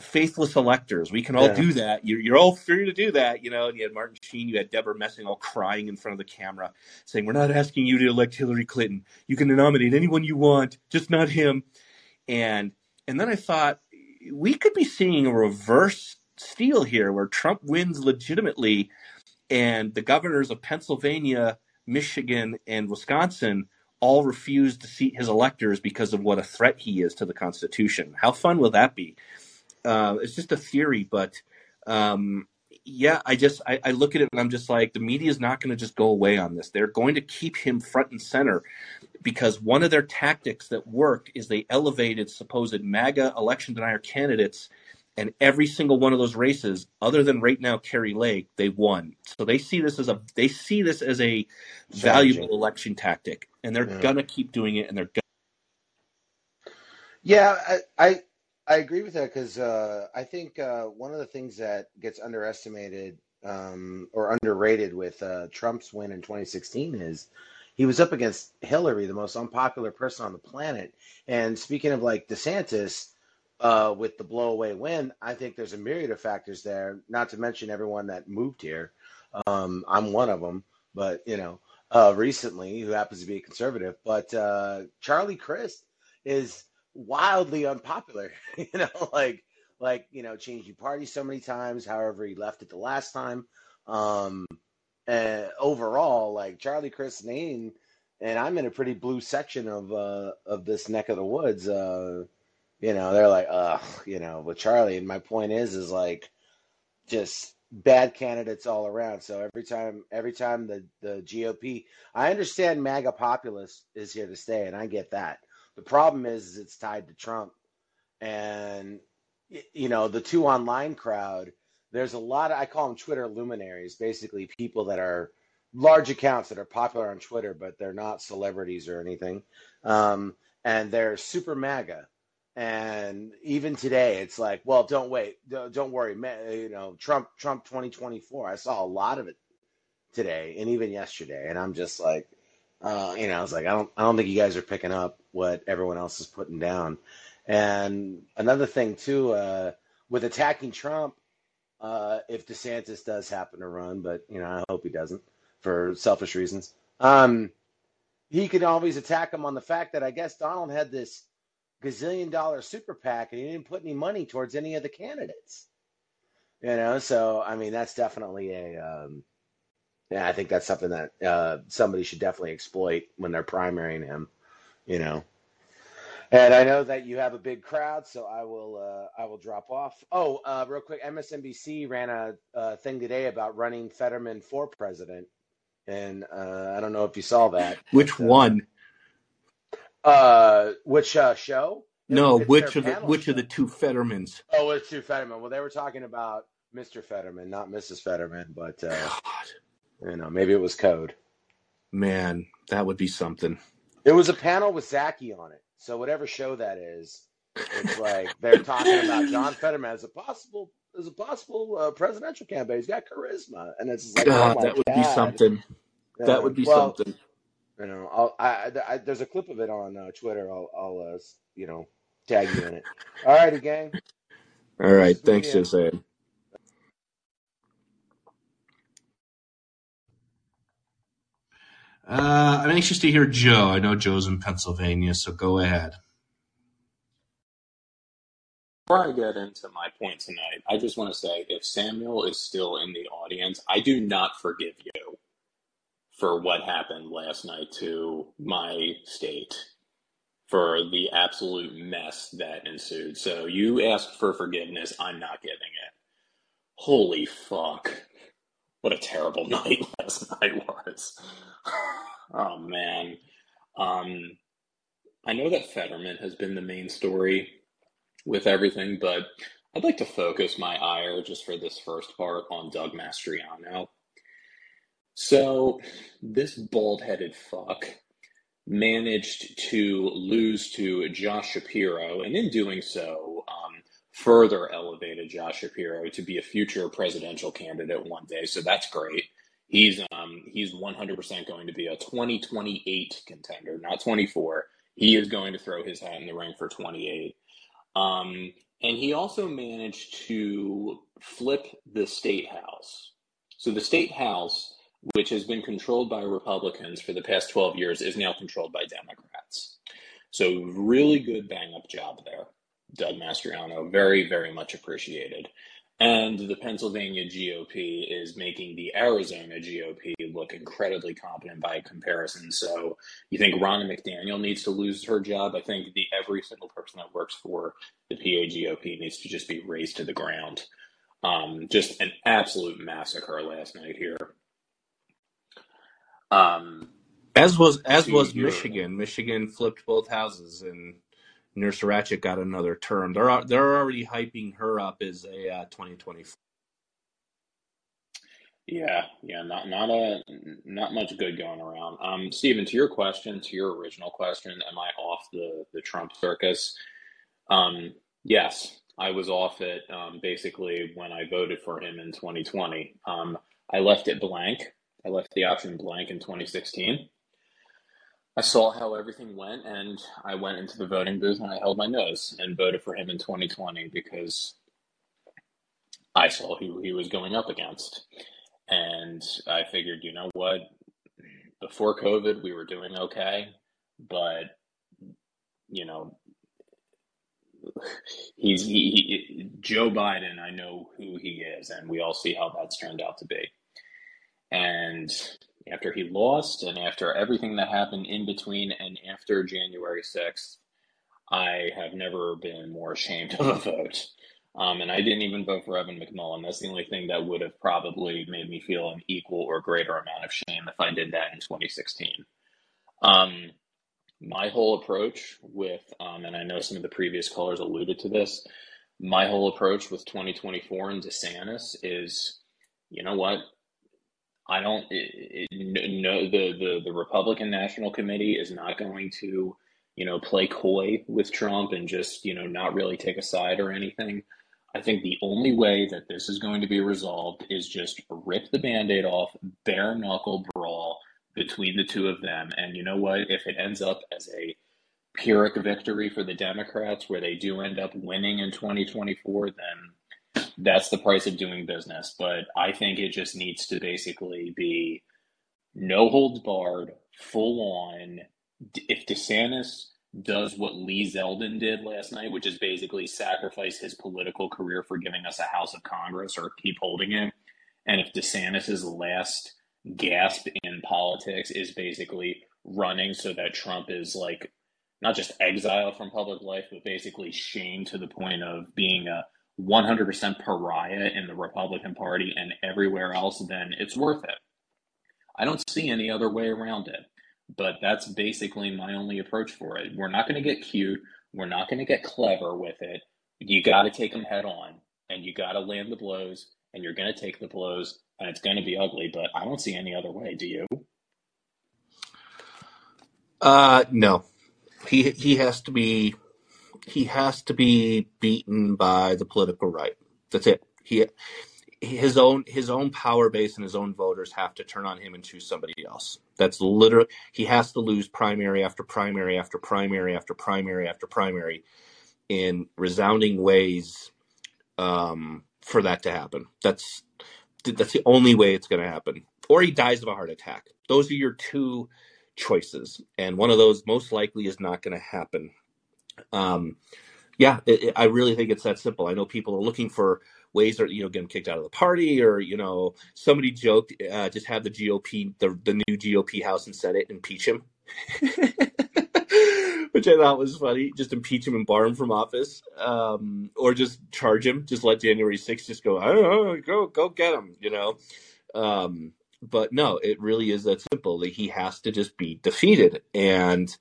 faithless electors. We can all Yeah. do that. You're, you're all free to do that, you know. And you had Martin Sheen, you had Debra Messing all crying in front of the camera, saying, "We're not asking you to elect Hillary Clinton. You can nominate anyone you want, just not him." And and then I thought we could be seeing a reverse steal here where Trump wins legitimately and the governors of Pennsylvania, Michigan, and Wisconsin all refuse to seat his electors because of what a threat he is to the Constitution. How fun will that be? Uh, it's just a theory, but um, yeah, I just I, I, look at it and I'm just like the media is not going to just go away on this. They're going to keep him front and center because one of their tactics that worked is they elevated supposed MAGA election denier candidates and every single one of those races, other than right now Kari Lake, they won. So they see this as a they see this as a valuable election tactic, and they're yeah. gonna keep doing it, and they're gonna. Yeah, I I, I agree with that because uh, I think uh, one of the things that gets underestimated um, or underrated with uh, Trump's win in 2016 is he was up against Hillary, the most unpopular person on the planet. And speaking of like DeSantis uh, with the blowaway win, I think there's a myriad of factors there. Not to mention everyone that moved here. Um, I'm one of them, but you know, uh, recently who happens to be a conservative. But uh, Charlie Crist is wildly unpopular. [laughs] you know, [laughs] like like you know, changing parties so many times. However, he left it the last time. Um, and overall, like Charlie Crist name, and I'm in a pretty blue section of uh, of this neck of the woods. Uh, you know, they're like, ugh, you know, with Charlie. And my point is, is like, just bad candidates all around. So every time, every time the the GOP, I understand MAGA populist is here to stay, and I get that. The problem is, is it's tied to Trump, and you know, the two online crowd. There's a lot of I call them Twitter luminaries, basically people that are large accounts that are popular on Twitter, but they're not celebrities or anything, um, and they're super MAGA and even today, it's like, well, don't wait, don't worry, you know, Trump, Trump, 2024. I saw a lot of it today, and even yesterday, and I'm just like, uh, you know, I was like, I don't, I don't think you guys are picking up what everyone else is putting down. And another thing too, uh, with attacking Trump, uh, if DeSantis does happen to run, but you know, I hope he doesn't for selfish reasons. Um, he could always attack him on the fact that I guess Donald had this gazillion dollar super PAC and he didn't put any money towards any of the candidates. You know, so I mean that's definitely a um, yeah, I think that's something that uh, somebody should definitely exploit when they're primarying him. You know, and I know that you have a big crowd, so I will uh, I will drop off. Oh, uh, real quick, MSNBC ran a, a, thing today about running Fetterman for president, and uh, I don't know if you saw that. Which uh, one? Uh, which uh, show? No, it's which of the which show. of the two Fettermans? Oh, it's two Fetterman. Well, they were talking about Mr. Fetterman, not Mrs. Fetterman, but uh, God. You know, maybe it was code. Man, that would be something. It was a panel with Zaki on it. So whatever show that is, it's like they're talking about John [laughs] Fetterman as a possible as a possible uh, presidential candidate. He's got charisma, and it's like, God, oh that would God. be something. That would be well, something. You know, I'll, I, I, there's a clip of it on uh, Twitter. I'll, I'll, uh, you know, tag you in it. All righty, gang. All right, thanks, Jose. Uh, I'm anxious to hear Joe. I know Joe's in Pennsylvania, so go ahead. Before I get into my point tonight, I just want to say if Samuel is still in the audience, I do not forgive you for what happened last night to my state for the absolute mess that ensued. So you asked for forgiveness. I'm not giving it. Holy fuck. What a terrible [laughs] night last night was. [sighs] oh man. Um, I know that Fetterman has been the main story with everything, but I'd like to focus my ire just for this first part on Doug Mastriano. So this bald headed fuck managed to lose to Josh Shapiro, and in doing so, um, further elevated Josh Shapiro to be a future presidential candidate one day. So that's great. He's um, he's 100% going to be a 2028 contender, not 24. He is going to throw his hat in the ring for 28. Um, and he also managed to flip the state house. So the state house which has been controlled by Republicans for the past 12 years, is now controlled by Democrats. So really good bang up job there, Doug Mastriano. Very, very much appreciated. And the Pennsylvania GOP is making the Arizona GOP look incredibly competent by comparison. So you think Ronna McDaniel needs to lose her job? I think the every single person that works for the PA GOP needs to just be razed to the ground. Um, just an absolute massacre last night here. Um, As was as was Michigan. Michigan flipped both houses, and Nurse Ratched got another term. They're they're already hyping her up as a uh, 2024. Yeah, yeah, not not a not much good going around. Um, Stephen, to your question, to your original question, am I off the the Trump circus? Um, yes, I was off it um, basically when I voted for him in 2020. Um, I left it blank. I left the option blank in 2016. I saw how everything went, and I went into the voting booth and I held my nose and voted for him in 2020 because I saw who he was going up against. And I figured, you know what? Before COVID, we were doing okay, but you know, he's he, he Joe Biden. I know who he is, and we all see how that's turned out to be. And after he lost, and after everything that happened in between, and after January sixth, I have never been more ashamed of a vote. Um, and I didn't even vote for Evan McMullin. That's the only thing that would have probably made me feel an equal or greater amount of shame if I did that in 2016. Um, my whole approach with, um, and I know some of the previous callers alluded to this, my whole approach with 2024 and DeSantis is, you know what? I don't. No, the, the the Republican National Committee is not going to, you know, play coy with Trump and just you know not really take a side or anything. I think the only way that this is going to be resolved is just rip the band-aid off, bare knuckle brawl between the two of them. And you know what? If it ends up as a Pyrrhic victory for the Democrats, where they do end up winning in 2024, then that's the price of doing business. But I think it just needs to basically be no holds barred, full on. If DeSantis does what Lee Zeldin did last night, which is basically sacrifice his political career for giving us a House of Congress or keep holding it, and if DeSantis's last gasp in politics is basically running so that Trump is like not just exiled from public life, but basically shamed to the point of being a 100% pariah in the Republican Party and everywhere else, then it's worth it. I don't see any other way around it. But that's basically my only approach for it. We're not going to get cute. We're not going to get clever with it. You got to take them head on and you got to land the blows and you're going to take the blows and it's going to be ugly, but I don't see any other way. Do you? Uh, no, he he has to be he has to be beaten by the political right. That's it. He his own his own power base and his own voters have to turn on him and choose somebody else. That's literally he has to lose primary after primary after primary after primary after primary in resounding ways um, for that to happen. That's that's the only way it's going to happen. Or he dies of a heart attack. Those are your two choices, and one of those most likely is not going to happen. Um, yeah, it, it, I really think it's that simple. I know people are looking for ways that you know getting kicked out of the party, or you know somebody joked uh, just have the GOP, the the new GOP House and Senate impeach him, [laughs] which I thought was funny. Just impeach him and bar him from office, um, or just charge him. Just let January 6th just go. Go go get him. You know. Um, but no, it really is that simple. Like, he has to just be defeated, and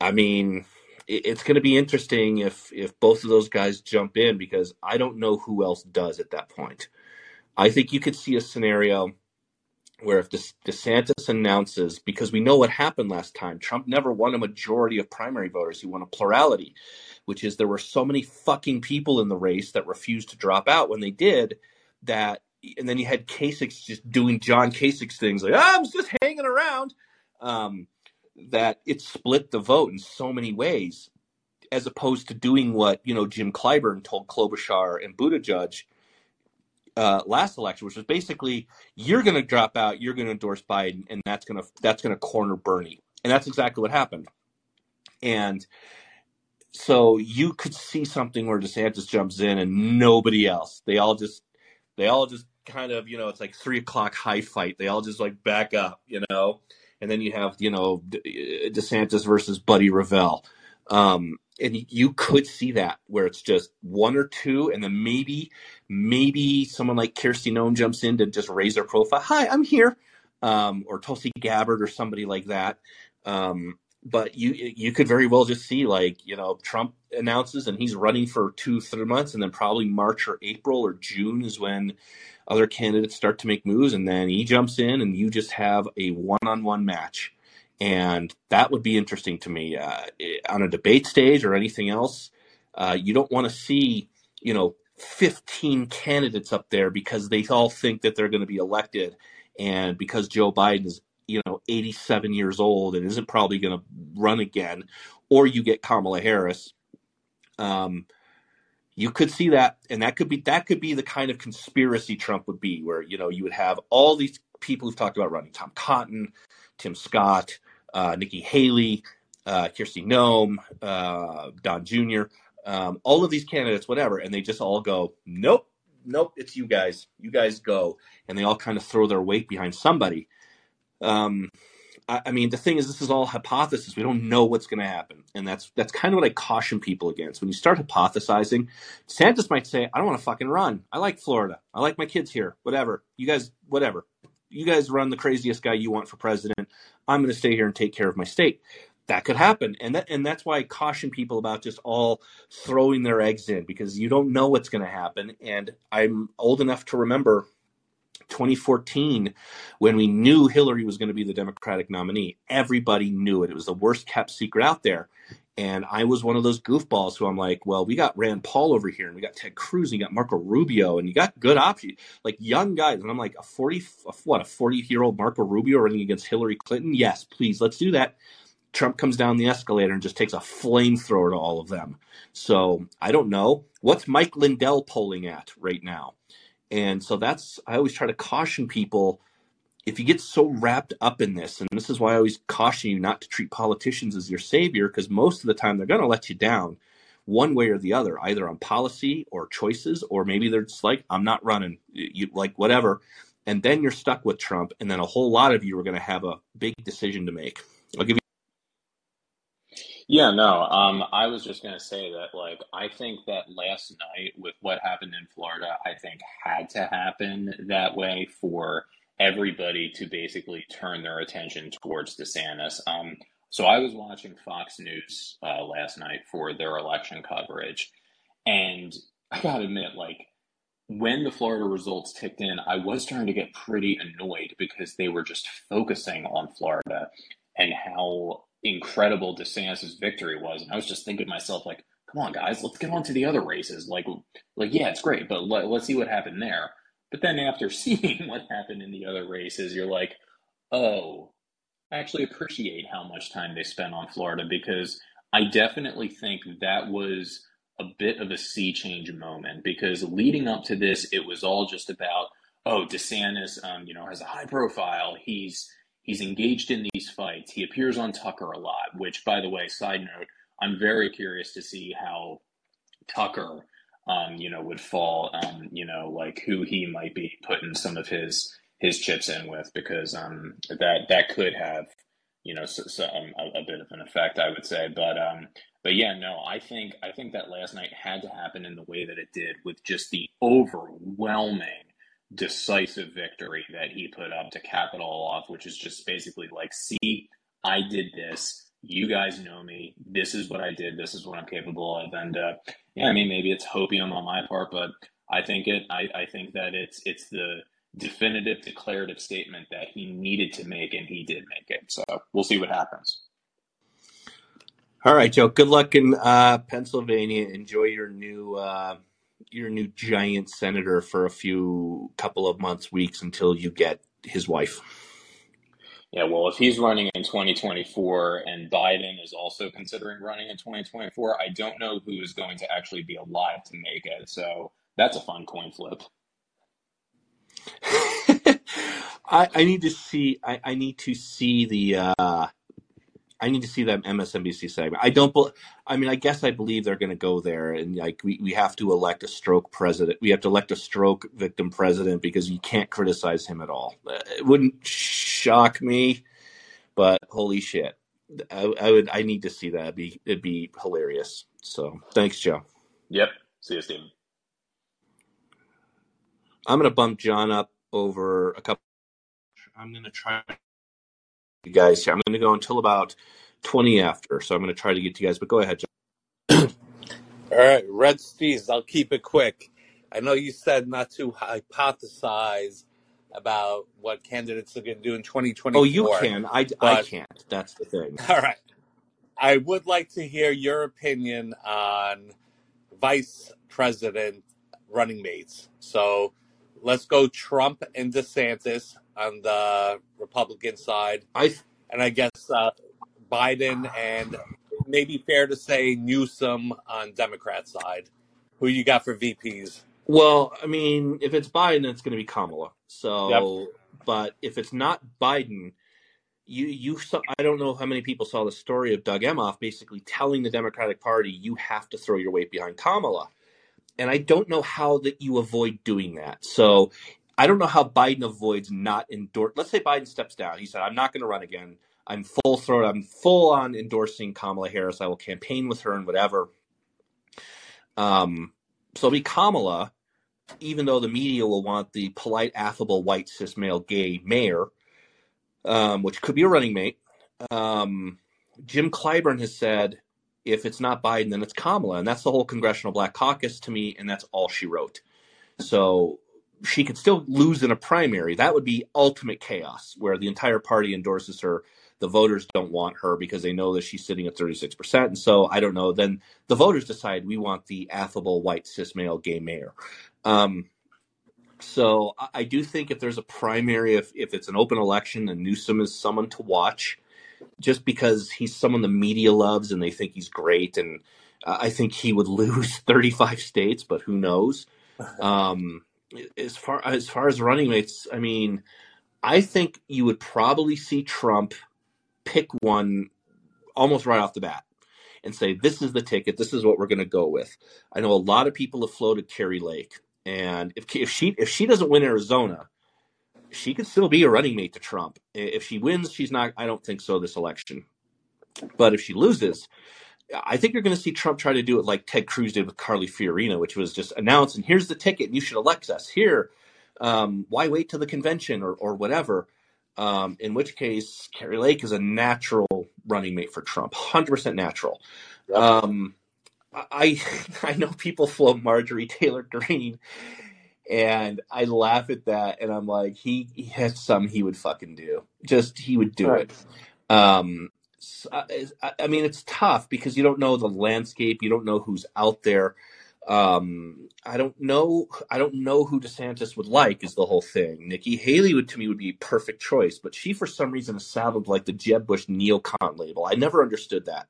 I mean it's going to be interesting if if both of those guys jump in because I don't know who else does at that point. I think you could see a scenario where if DeSantis announces, because we know what happened last time, Trump never won a majority of primary voters; he won a plurality, which is there were so many fucking people in the race that refused to drop out when they did that. And then you had Kasich just doing John Kasich things like, oh, "I'm just hanging around." Um, that it split the vote in so many ways, as opposed to doing what you know Jim Clyburn told Klobuchar and Buttigieg uh, last election, which was basically you're going to drop out, you're going to endorse Biden, and that's going to that's going to corner Bernie, and that's exactly what happened. And so you could see something where DeSantis jumps in and nobody else. They all just they all just kind of you know it's like three o'clock high fight. They all just like back up, you know. And then you have you know DeSantis versus Buddy Revell. Um, and you could see that where it's just one or two, and then maybe, maybe someone like Kristi Noem jumps in to just raise their profile. Hi, I'm here, um, or Tulsi Gabbard or somebody like that. Um, but you you could very well just see like you know Trump announces and he's running for two three months, and then probably March or April or June is when other candidates start to make moves, and then he jumps in, and you just have a one on one match and that would be interesting to me uh, on a debate stage or anything else. Uh, you don't want to see, you know, 15 candidates up there because they all think that they're going to be elected, and because Joe Biden is, you know, 87 years old and isn't probably going to run again, or you get Kamala Harris. Um, you could see that, and that could be that could be the kind of conspiracy Trump would be, where you know you would have all these people who've talked about running, Tom Cotton, Tim Scott, uh, Nikki Haley, uh, Kristi Noem, uh, Don Jr., um, all of these candidates, whatever, and they just all go, nope, nope, it's you guys. You guys go. And they all kind of throw their weight behind somebody. Um, I, I mean, the thing is, this is all hypothesis. We don't know what's going to happen, and that's that's kind of what I caution people against. When you start hypothesizing, Santos might say, "I don't want to fucking run. I like Florida. I like my kids here. Whatever. You guys, whatever you guys run the craziest guy you want for president. I'm going to stay here and take care of my state. That could happen, and that and that's why I caution people about just all throwing their eggs in because you don't know what's going to happen. And I'm old enough to remember 2014 when we knew Hillary was going to be the Democratic nominee. Everybody knew it. It was the worst kept secret out there. And I was one of those goofballs who I'm like, well, we got Rand Paul over here, and we got Ted Cruz, and you got Marco Rubio, and you got good options, like young guys. And I'm like, a 40, what, a 40 year old Marco Rubio running against Hillary Clinton? Yes, please, let's do that. Trump comes down the escalator and just takes a flamethrower to all of them. So I don't know. What's Mike Lindell polling at right now? And so that's, I always try to caution people if you get so wrapped up in this, and this is why I always caution you not to treat politicians as your savior, because most of the time they're going to let you down one way or the other, either on policy or choices, or maybe they're just like, I'm not running, you like whatever. And then you're stuck with Trump, and then a whole lot of you are going to have a big decision to make. I'll give you. Yeah, no. Um, I was just gonna say that, like, I think that last night with what happened in Florida, I think had to happen that way for everybody to basically turn their attention towards DeSantis. Um, so I was watching Fox News uh, last night for their election coverage, and [laughs] I gotta admit, like when the Florida results ticked in, I was starting to get pretty annoyed because they were just focusing on Florida and how incredible DeSantis' victory was, and I was just thinking to myself, like, come on, guys, let's get on to the other races. Like, like yeah, it's great, but let, let's see what happened there. But then after [laughs] seeing what happened in the other races, you're like, oh, I actually appreciate how much time they spent on Florida because I definitely think that was a bit of a sea change moment because leading up to this, it was all just about, oh, DeSantis, um, you know, has a high profile. He's he's engaged in these fights. He appears on Tucker a lot, which, by the way, side note, I'm very curious to see how Tucker um, you know, would fall, um, you know, like who he might be putting some of his his chips in with, because um, that that could have, you know, so, so, um, a, a, bit of an effect, I would say. But um, but yeah, no, I think I think that last night had to happen in the way that it did, with just the overwhelming, decisive victory that he put up to cap it all off, which is just basically like, see, I did this you guys know me. This is what I did. This is what I'm capable of. And uh, yeah, I mean, maybe it's hopium on my part, but I think it. I, I think that it's it's the definitive, declarative statement that he needed to make, and he did make it. So we'll see what happens. All right, Joe. Good luck in uh, Pennsylvania. Enjoy your new uh, your new giant senator for a few couple of months, weeks until you get his wife. Yeah, well, if he's running in 2024 and Biden is also considering running in 2024, I don't know who is going to actually be alive to make it. So that's a fun coin flip. [laughs] I, I need to see. I, I need to see the uh, I need to see that MSNBC segment. I don't. bel I mean, I guess I believe they're going to go there, and like we, we have to elect a stroke president. We have to elect a stroke victim president because you can't criticize him at all. Uh, It wouldn't shock me, but holy shit, I, I would. I need to see that. It'd be it'd be hilarious. So thanks, Joe. Yep. See you, Steve. I'm going to bump John up over a couple. I'm going to try you guys. I'm going to go until about 20 after. So I'm going to try to get to you guys. But go ahead, John. [clears throat] All right, Red Steves, I'll keep it quick. I know you said not to hypothesize about what candidates are going to do in Oh, you 2024, can. I I but can't. That's the thing. [laughs] all right, I would like to hear your opinion on vice president running mates. So let's go Trump and DeSantis on the Republican side, I and I guess uh, Biden and maybe fair to say Newsom on Democrat side. Who you got for VPs? well, I mean, if it's Biden, it's going to be Kamala. Yep. So, but if it's not Biden, you you saw, I don't know how many people saw the story of Doug Emhoff basically telling the Democratic Party you have to throw your weight behind Kamala. And I don't know how that you avoid doing that. So I don't know how Biden avoids not endorse. Let's say Biden steps down. He said, "I'm not going to run again. I'm full throat. I'm full on endorsing Kamala Harris. I will campaign with her and whatever." Um, so it'll be Kamala, even though the media will want the polite, affable, white, cis male, gay mayor, um, which could be a running mate. Um, Jim Clyburn has said, if it's not Biden, then it's Kamala. And that's the whole Congressional Black Caucus to me, and that's all she wrote. So she could still lose in a primary. That would be ultimate chaos, where the entire party endorses her. The voters don't want her because they know that she's sitting at 36%. And so I don't know. Then the voters decide we want the affable, white, cis male, gay mayor. Um, so I do think if there's a primary, if, if it's an open election, and Newsom is someone to watch just because he's someone the media loves and they think he's great. And uh, I think he would [laughs] lose 35 states, but who knows? [laughs] Um, as far as far as running mates, I mean, I think you would probably see Trump pick one almost right off the bat and say, "This is the ticket. This is what we're going to go with." I know a lot of people have floated Kari Lake, and if if she if she doesn't win Arizona, she could still be a running mate to Trump. If she wins, she's not. I don't think so this election. But if she loses, I think you're going to see Trump try to do it like Ted Cruz did with Carly Fiorina, which was just announce and here's the ticket, and you should elect us here. Um, why wait till the convention or or whatever? Um, in which case, Kari Lake is a natural running mate for Trump, hundred percent natural. Um, I [laughs] I know people float Marjorie Taylor Greene, and I laugh at that, and I'm like, he, he has some he would fucking do. Just he would do Right. it. Um, s- I, mean, it's tough because you don't know the landscape, you don't know who's out there. Um, I don't know. I don't know who DeSantis would like. Is the whole thing. Nikki Haley would to me would be a perfect choice, but she for some reason is saddled like the Jeb Bush neocon label. I never understood that.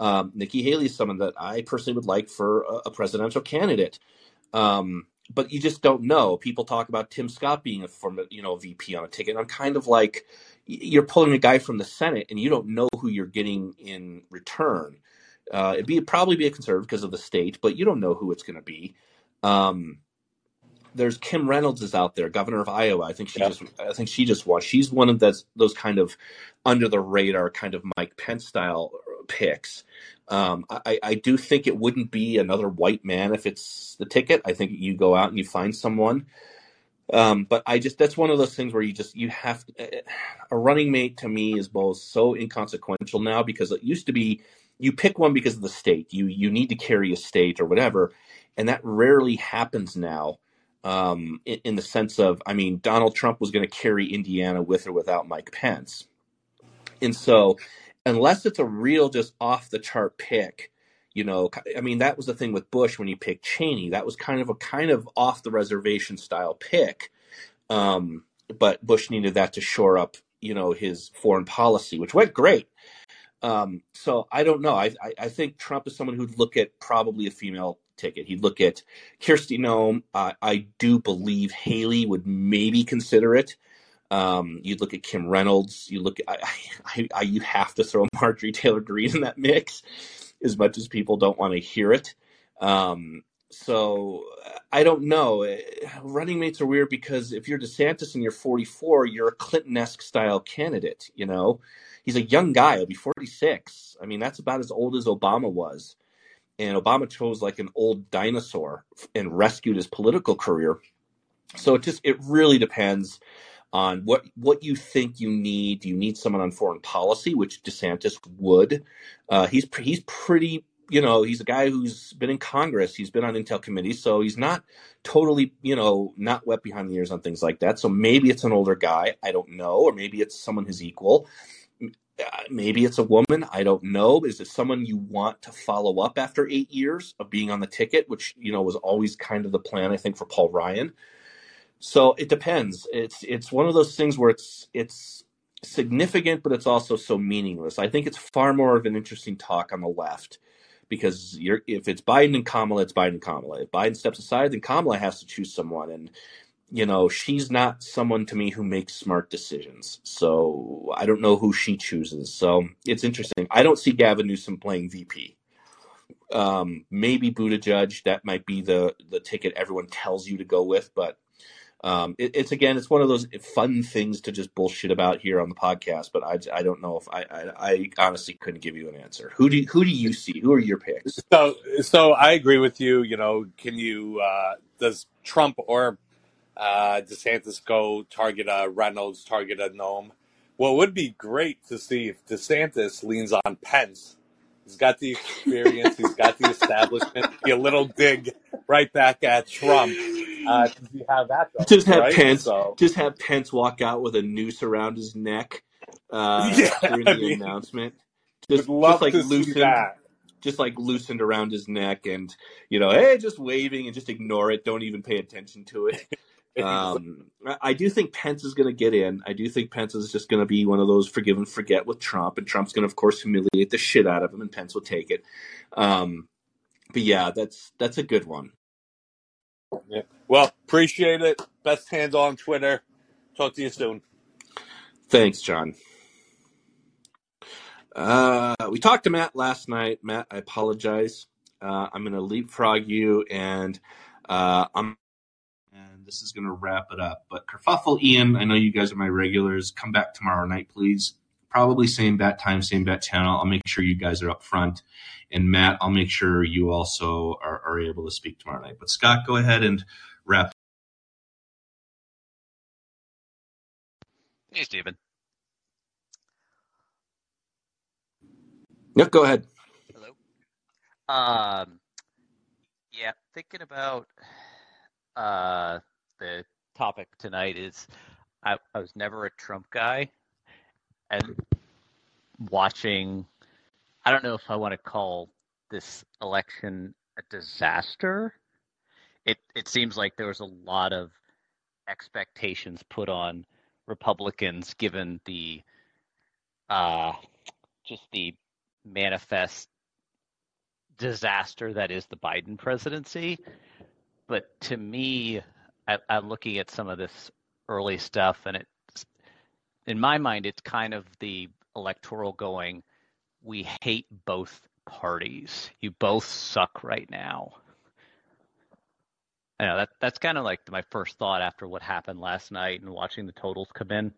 Um, Nikki Haley is someone that I personally would like for a, a presidential candidate. Um, but you just don't know. People talk about Tim Scott being a form, you know, VP on a ticket. I'm kind of like, you're pulling a guy from the Senate, and you don't know who you're getting in return. Uh, it'd be probably be a conservative because of the state, but you don't know who it's going to be. Um, there's Kim Reynolds is out there, governor of Iowa. I think she just, I think she just won. She's one of those those kind of under the radar, kind of Mike Pence style picks. Um, I, I do think it wouldn't be another white man if it's the ticket. I think you go out and you find someone. Um, but I just that's one of those things where you just you have a running mate to me is both so inconsequential now because it used to be you pick one because of the state you you need to carry a state or whatever, and that rarely happens now. Um, in, in the sense of, I mean, Donald Trump was going to carry Indiana with or without Mike Pence, and so unless it's a real just off the chart pick, you know, I mean, that was the thing with Bush when he picked Cheney. That was kind of a kind of off the reservation style pick. Um, but Bush needed that to shore up, you know, his foreign policy, which went great. Um, so I don't know. I, I, I think Trump is someone who'd look at probably a female ticket. He'd look at Kristi Noem. Uh, I do believe Haley would maybe consider it. Um, you'd look at Kim Reynolds. You look at I, I, I, you have to throw [laughs] Marjorie Taylor Greene in that mix, as much as people don't want to hear it. Um, so I don't know. Running mates are weird because if you're DeSantis and you're 44, you're a Clinton-esque style candidate. You know, he's a young guy. He'll be 46. I mean, that's about as old as Obama was, and Obama chose like an old dinosaur and rescued his political career. So it just it really depends on what what you think you need. Do you need someone on foreign policy, which DeSantis would? Uh, he's he's pretty you know, he's a guy who's been in Congress. He's been on intel committees, so he's not totally, you know, not wet behind the ears on things like that. So maybe it's an older guy. I don't know, or maybe it's someone his equal. Uh, maybe it's a woman. I don't know. Is it someone you want to follow up after eight years of being on the ticket, which you know was always kind of the plan, I think, for Paul Ryan. So it depends. It's it's one of those things where it's it's significant, but it's also so meaningless. I think it's far more of an interesting talk on the left because if it's Biden and Kamala, it's Biden and Kamala. If Biden steps aside, then Kamala has to choose someone, and you know she's not someone to me who makes smart decisions. So I don't know who she chooses. So it's interesting. I don't see Gavin Newsom playing VP. Um, maybe Buttigieg. That might be the the ticket everyone tells you to go with, but um, it, it's again, it's one of those fun things to just bullshit about here on the podcast. But I, I don't know if I, I, I honestly couldn't give you an answer. Who do you, who do you see? Who are your picks? So, so I agree with you. You know, can you uh, does Trump or uh, DeSantis go target a Reynolds, target a Noem? Well, it would be great to see if DeSantis leans on Pence. He's got the experience. he's got the establishment. Be a little dig right back at Trump. Uh, you have that though, just have right? Pence, So just have Pence walk out with a noose around his neck uh, [laughs] yeah, during I the mean, announcement. Just, just like loosened, just like loosened around his neck, and you know, hey, just waving and just ignore it. Don't even pay attention to it. Um, I [laughs] I do think Pence is going to get in. I do think Pence is just going to be one of those forgive and forget with Trump, and Trump's going to, of course, humiliate the shit out of him, and Pence will take it. Um, but yeah, that's that's a good one. Yeah. Well, appreciate it. Best hands on Twitter. Talk to you soon. Thanks, John. Uh, we talked to Matt last night. Matt, I apologize. Uh, I'm going to leapfrog you, and uh, I'm and this is going to wrap it up. But Kerfuffle, Ian, I know you guys are my regulars. Come back tomorrow night, please. Probably same bat time, same bat channel. I'll make sure you guys are up front. And Matt, I'll make sure you also are, are able to speak tomorrow night. But Scott, go ahead and wrap. Hey, Stephen. Yep, go ahead. Hello. Um, yeah, thinking about uh the topic tonight is I, I was never a Trump guy, and watching. I don't know if I want to call this election a disaster. It it seems like there was a lot of expectations put on Republicans given the uh just the manifest disaster that is the Biden presidency. But to me, I, I'm looking at some of this early stuff, and it's in my mind, it's kind of the electoral going. We hate both parties. You both suck right now. I know that that's kind of like my first thought after what happened last night and watching the totals come in.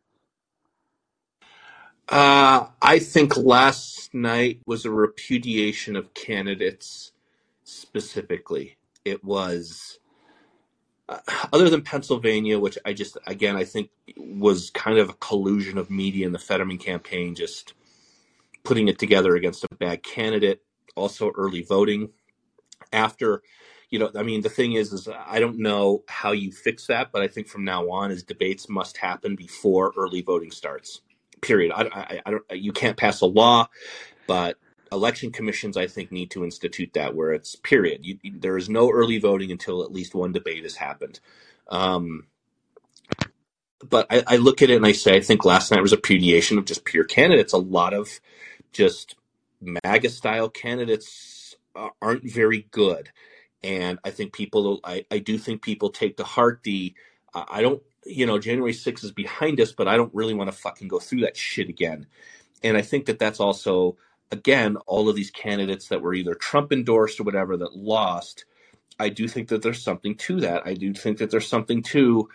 Uh, I think last night was a repudiation of candidates specifically. It was, [sighs] other than Pennsylvania, which I just, again, I think was kind of a collusion of media and the Fetterman campaign just putting it together against a bad candidate. Also, early voting. After, you know, I mean, the thing is, is I don't know how you fix that, but I think from now on, is debates must happen before early voting starts. Period. I, I, I don't. You can't pass a law, but election commissions, I think, need to institute that where it's period. You, there is no early voting until at least one debate has happened. Um, but I, I look at it and I say, I think last night was a repudiation of just pure candidates. A lot of just MAGA style candidates aren't very good. And I think people, I, I do think people take to heart the, I don't, you know, January 6th is behind us, but I don't really want to fucking go through that shit again. And I think that that's also, again, all of these candidates that were either Trump endorsed or whatever that lost. I do think that there's something to that. I do think that there's something to,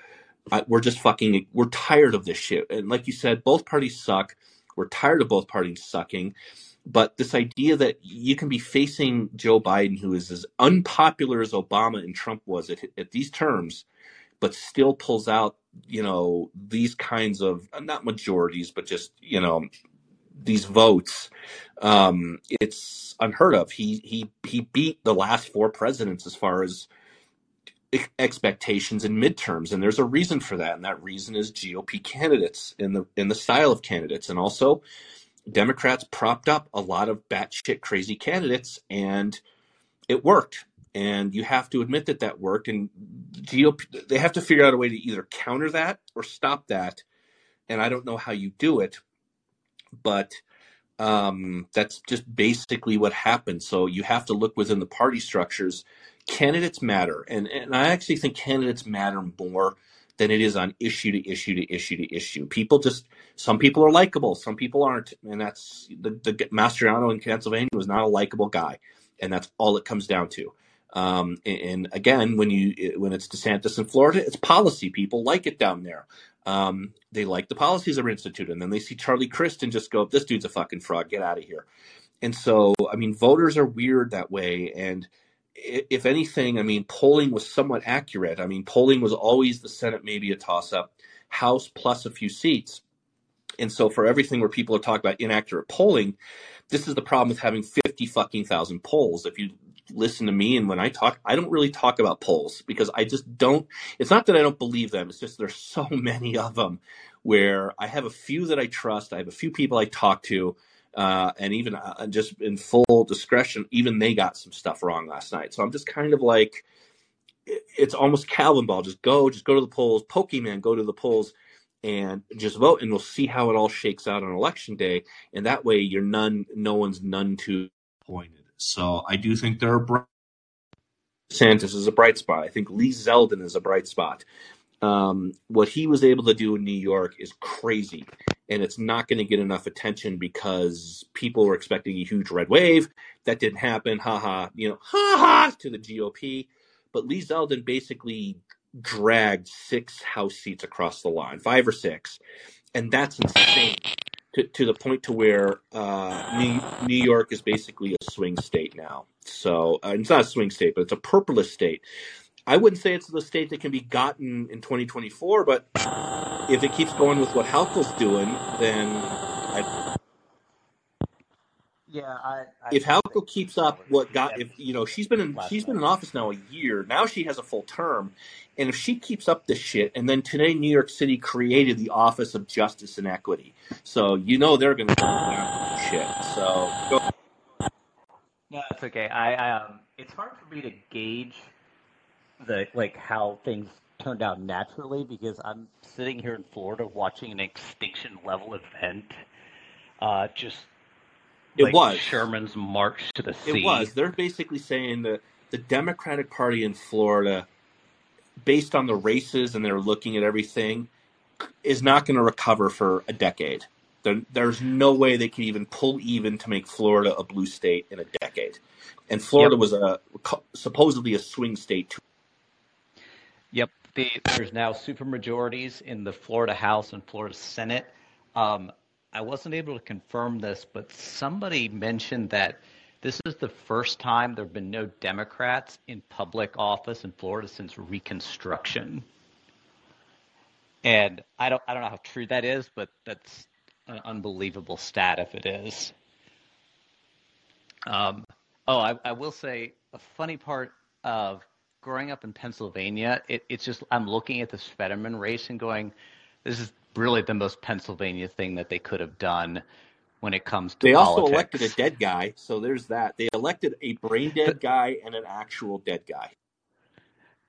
I, we're just fucking, we're tired of this shit. And like you said, both parties suck. We're tired of both parties sucking. But this idea that you can be facing Joe Biden, who is as unpopular as Obama and Trump was at, at these terms, but still pulls out, you know, these kinds of not majorities, but just you know, these votes. Um, it's unheard of. He he he beat the last four presidents as far as expectations in midterms, and there's a reason for that, and that reason is GOP candidates in the in the style of candidates, and also Democrats propped up a lot of batshit crazy candidates, and it worked. And you have to admit that that worked. And GOP, they have to figure out a way to either counter that or stop that. And I don't know how you do it, but um, that's just basically what happened. So you have to look within the party structures. Candidates matter, and and I actually think candidates matter more than it is on issue to issue to issue to issue. People just some people are likable, some people aren't, and that's the, the Mastriano in Pennsylvania was not a likable guy, and that's all it comes down to. Um, and, and, again, when you when it's DeSantis in Florida, it's policy. People like it down there. Um, they like the policies that are instituted, and then they see Charlie Crist and just go, "This dude's a fucking fraud. Get out of here." And so, I mean, voters are weird that way, and if anything, I mean, polling was somewhat accurate. I mean, polling was always the Senate, maybe a toss up, House plus a few seats. And so, for everything where people are talking about inaccurate polling, this is the problem with having 50 fucking thousand polls. If you listen to me and when I talk, I don't really talk about polls because I just don't. It's not that I don't believe them, it's just there's so [laughs] many of them where I have a few that I trust, I have a few people I talk to uh, and even uh, just in full discretion, even they got some stuff wrong last night. So I'm just kind of like, it's almost Calvin ball. Just go, just go to the polls. Pokemon, go to the polls and just vote, and we'll see how it all shakes out on election day. And that way, you're none, no one's none too pointed. So I do think there are. Bright- Santos is a bright spot. I think Lee Zeldin is a bright spot. Um, what he was able to do in New York is crazy and it's not going to get enough attention because people were expecting a huge red wave. That didn't happen. Ha ha, you know, ha ha to the GOP. But Lee Zeldin basically dragged six House seats across the line, five or six, and that's insane. To, to the point to where uh, New, New York is basically a swing state now. So uh, it's not a swing state, but it's a purplist state. I wouldn't say it's the state that can be gotten in 2024, but if it keeps going with what Hochul's doing, then I, yeah, I, I if Hochul keeps up what got if you know she's been in she's been in office now a year now she has a full term, and if she keeps up this shit, and then today New York City created the Office of Justice and Equity, so you know they're going to go down shit. So go. No, it's okay. I, I um, it's hard for me to gauge the like how things turned out naturally because I'm sitting here in Florida watching an extinction level event. Uh, just it like was Sherman's march to the sea. It was. They're basically saying that the Democratic Party in Florida, based on the races and they're looking at everything, is not going to recover for a decade. There, there's no way they can even pull even to make Florida a blue state in a decade. And Florida yep. was a supposedly a swing state Yep. The, there's now supermajorities in the Florida House and Florida Senate. Um, I wasn't able to confirm this, but somebody mentioned that this is the first time there have been no Democrats in public office in Florida since Reconstruction. And I don't, I don't know how true that is, but that's an unbelievable stat if it is. Um, oh, I, I will say a funny part of growing up in Pennsylvania, it, it's just I'm looking at this Fetterman race and going, this is really the most Pennsylvania thing that they could have done when it comes to they politics. also elected a dead guy so there's that. They elected a brain dead guy and an actual dead guy.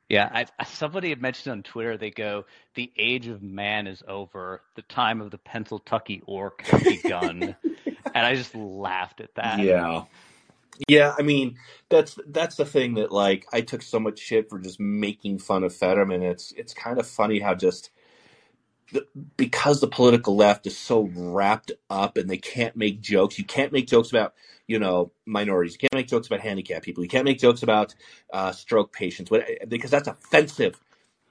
Yeah I, somebody had mentioned on twitter they go the age of man is over. The time of the pennsyltucky orc has begun. [laughs] And i just laughed at that. Yeah. Yeah, I mean that's that's the thing that like I took so much shit for just making fun of Fetterman. It's it's kind of funny how just the, because the political left is so wrapped up and they can't make jokes. You can't make jokes about you know minorities. You can't make jokes about handicapped people. You can't make jokes about uh, stroke patients because that's offensive.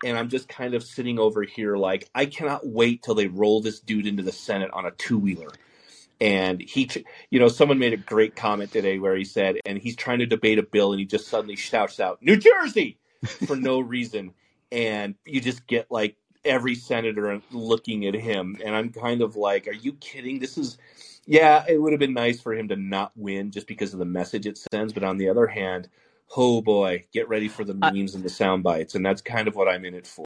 And I'm just kind of sitting over here like I cannot wait till they roll this dude into the Senate on a two wheeler. And he, you know, someone made a great comment today where he said, and he's trying to debate a bill, and he just suddenly shouts out "New Jersey" for no reason, and you just get like every senator looking at him, and I'm kind of like, are you kidding? This is, yeah, it would have been nice for him to not win just because of the message it sends, but on the other hand, oh boy, get ready for the memes and the sound bites, and that's kind of what I'm in it for.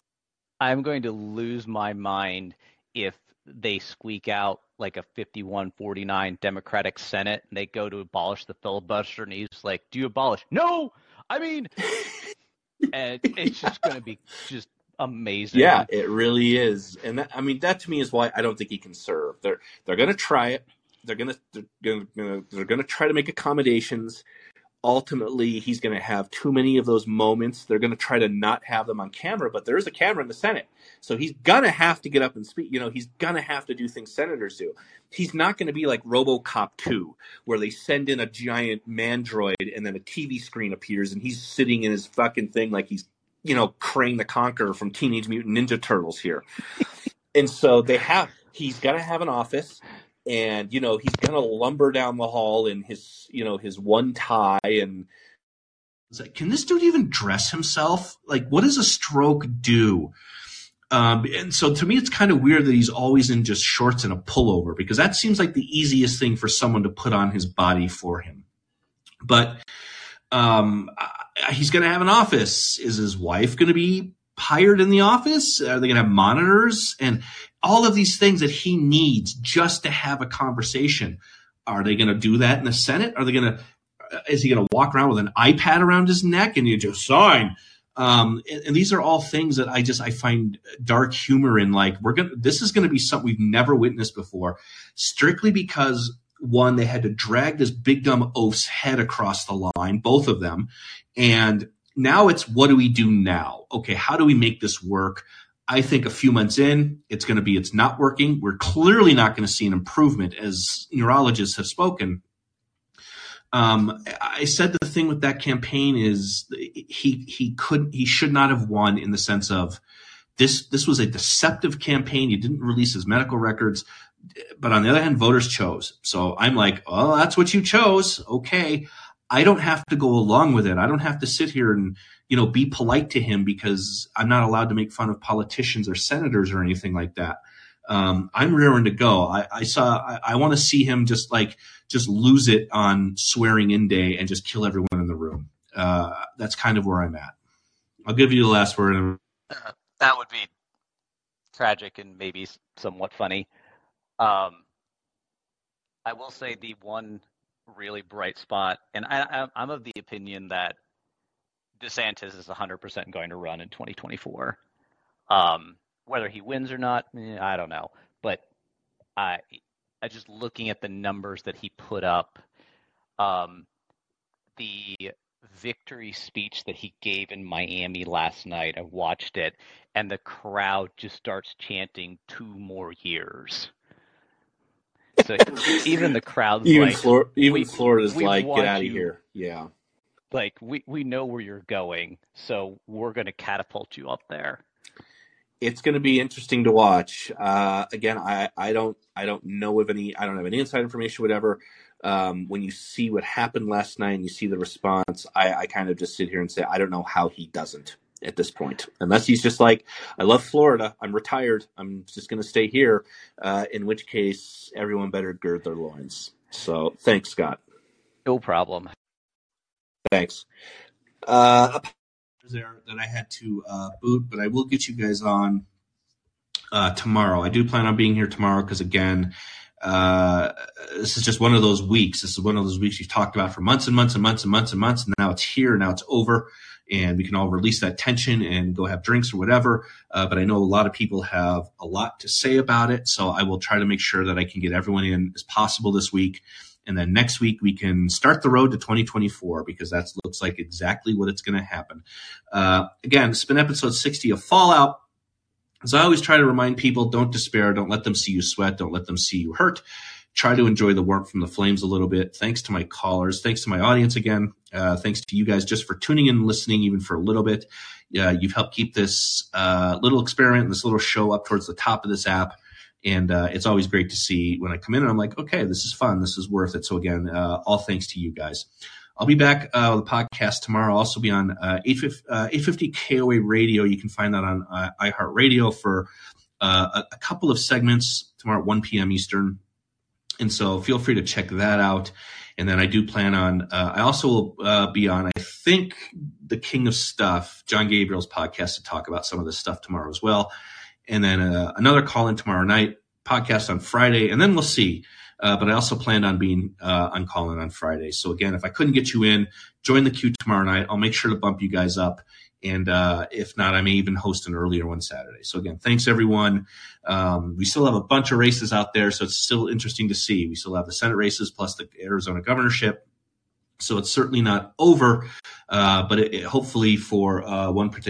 I'm going to lose my mind if they squeak out like a 51-49 Democratic Senate and they go to abolish the filibuster and he's like, "Do you abolish?" No, I mean, [laughs] and it's just going to be just amazing. Yeah, it really is, and that, I mean that to me is why I don't think he can serve. They're they're going to try it. They're going to they're going to they're going to try to make accommodations. Ultimately, he's going to have too many of those moments. They're going to try to not have them on camera, but there is a camera in the Senate, so he's going to have to get up and speak. You know, he's going to have to do things senators do. He's not going to be like RoboCop two, where they send in a giant mandroid and then a TV screen appears and he's sitting in his fucking thing like he's you know, Krang the Conqueror from Teenage Mutant Ninja Turtles here. and so they have, he's got to have an office and, you know, he's going to lumber down the hall in his, you know, his one tie and. Like, can this dude even dress himself? Like, what does a stroke do? Um, and so to me, it's kind of weird that he's always in just shorts and a pullover because that seems like the easiest thing for someone to put on his body for him. But um, he's going to have an office. Is his wife going to be hired in the office? Are they going to have monitors and all of these things that he needs just to have a conversation? Are they going to do that in the Senate? Are they going to? Uh, is he going to walk around with an iPad around his neck and you just sign? Um, and, and, these are all things that I just I find dark humor in. Like we're gonna, this is going to be something we've never witnessed before, strictly because one, they had to drag this big dumb oaf's head across the line, both of them. And now it's what do we do now? Okay, how do we make this work? I think a few months in, it's going to be it's not working. We're clearly not going to see an improvement as neurologists have spoken. Um, I said the thing with that campaign is he he couldn't he should not have won in the sense of this this was a deceptive campaign. He didn't release his medical records but on the other hand, voters chose. So I'm like, oh, that's what you chose. Okay. I don't have to go along with it. I don't have to sit here and, you know, be polite to him because I'm not allowed to make fun of politicians or senators or anything like that. Um, I'm rearing to go. I, I saw, I, I want to see him just like, just lose it on swearing in day and just kill everyone in the room. Uh, that's kind of where I'm at. I'll give you the last word. Uh, that would be tragic and maybe somewhat funny. Um, I will say the one really bright spot, and I, am of the opinion that DeSantis is 100% going to run in 2024. Um, whether he wins or not, eh, I don't know. But I, I just looking at the numbers that he put up, um, the victory speech that he gave in Miami last night, I watched it, and the crowd just starts chanting two more years. So even the crowds, even like, Flor- even we, Florida's like, get out of here. Yeah. Like we we know where you're going, so we're going to catapult you up there. It's going to be interesting to watch. Uh, again, I, I don't I don't know of any I don't have any inside information, whatever. Um, when you see what happened last night and you see the response, I, I kind of just sit here and say I don't know how he doesn't at this point, unless he's just like, I love Florida. I'm retired. I'm just going to stay here. Uh, in which case, everyone better gird their loins. So thanks, Scott. No problem. Thanks. Uh, there that I had to uh, boot, but I will get you guys on uh, tomorrow. I do plan on being here tomorrow because again, uh, this is just one of those weeks. This is one of those weeks we've talked about for months and months and months and months and months, and now it's here. Now it's over and we can all release that tension and go have drinks or whatever. Uh, but I know a lot of people have a lot to say about it. So I will try to make sure that I can get everyone in as possible this week. And then next week we can start the road to 2024 because that looks like exactly what it's going to happen. Uh, again, it's been episode 60 of Fallout. As I always try to remind people, don't despair. Don't let them see you sweat. Don't let them see you hurt. Try to enjoy the warmth from the flames a little bit. Thanks to my callers. Thanks to my audience again. Uh, thanks to you guys just for tuning in and listening, even for a little bit. Yeah, you've helped keep this uh, little experiment, this little show up towards the top of this app. And uh, it's always great to see when I come in and I'm like, okay, this is fun. This is worth it. So again, uh, all thanks to you guys. I'll be back uh, with a podcast tomorrow. I'll also be on uh, 850, uh, 850 KOA radio. You can find that on uh, iHeartRadio for uh, a, a couple of segments tomorrow at 1 p.m. Eastern. And so feel free to check that out. And then I do plan on, uh, I also will uh, be on, I think, the King of Stuff, John Gabriel's podcast to talk about some of this stuff tomorrow as well. And then uh, another call in tomorrow night, podcast on Friday. And then we'll see. Uh, but I also planned on being uh, on call in on Friday. So again, if I couldn't get you in, join the queue tomorrow night. I'll make sure to bump you guys up. And uh, if not, I may even host an earlier one Saturday. So again, thanks everyone. Um, we still have a bunch of races out there, so it's still interesting to see. We still have the Senate races plus the Arizona governorship. So it's certainly not over, uh, but it, it, hopefully for uh, one particular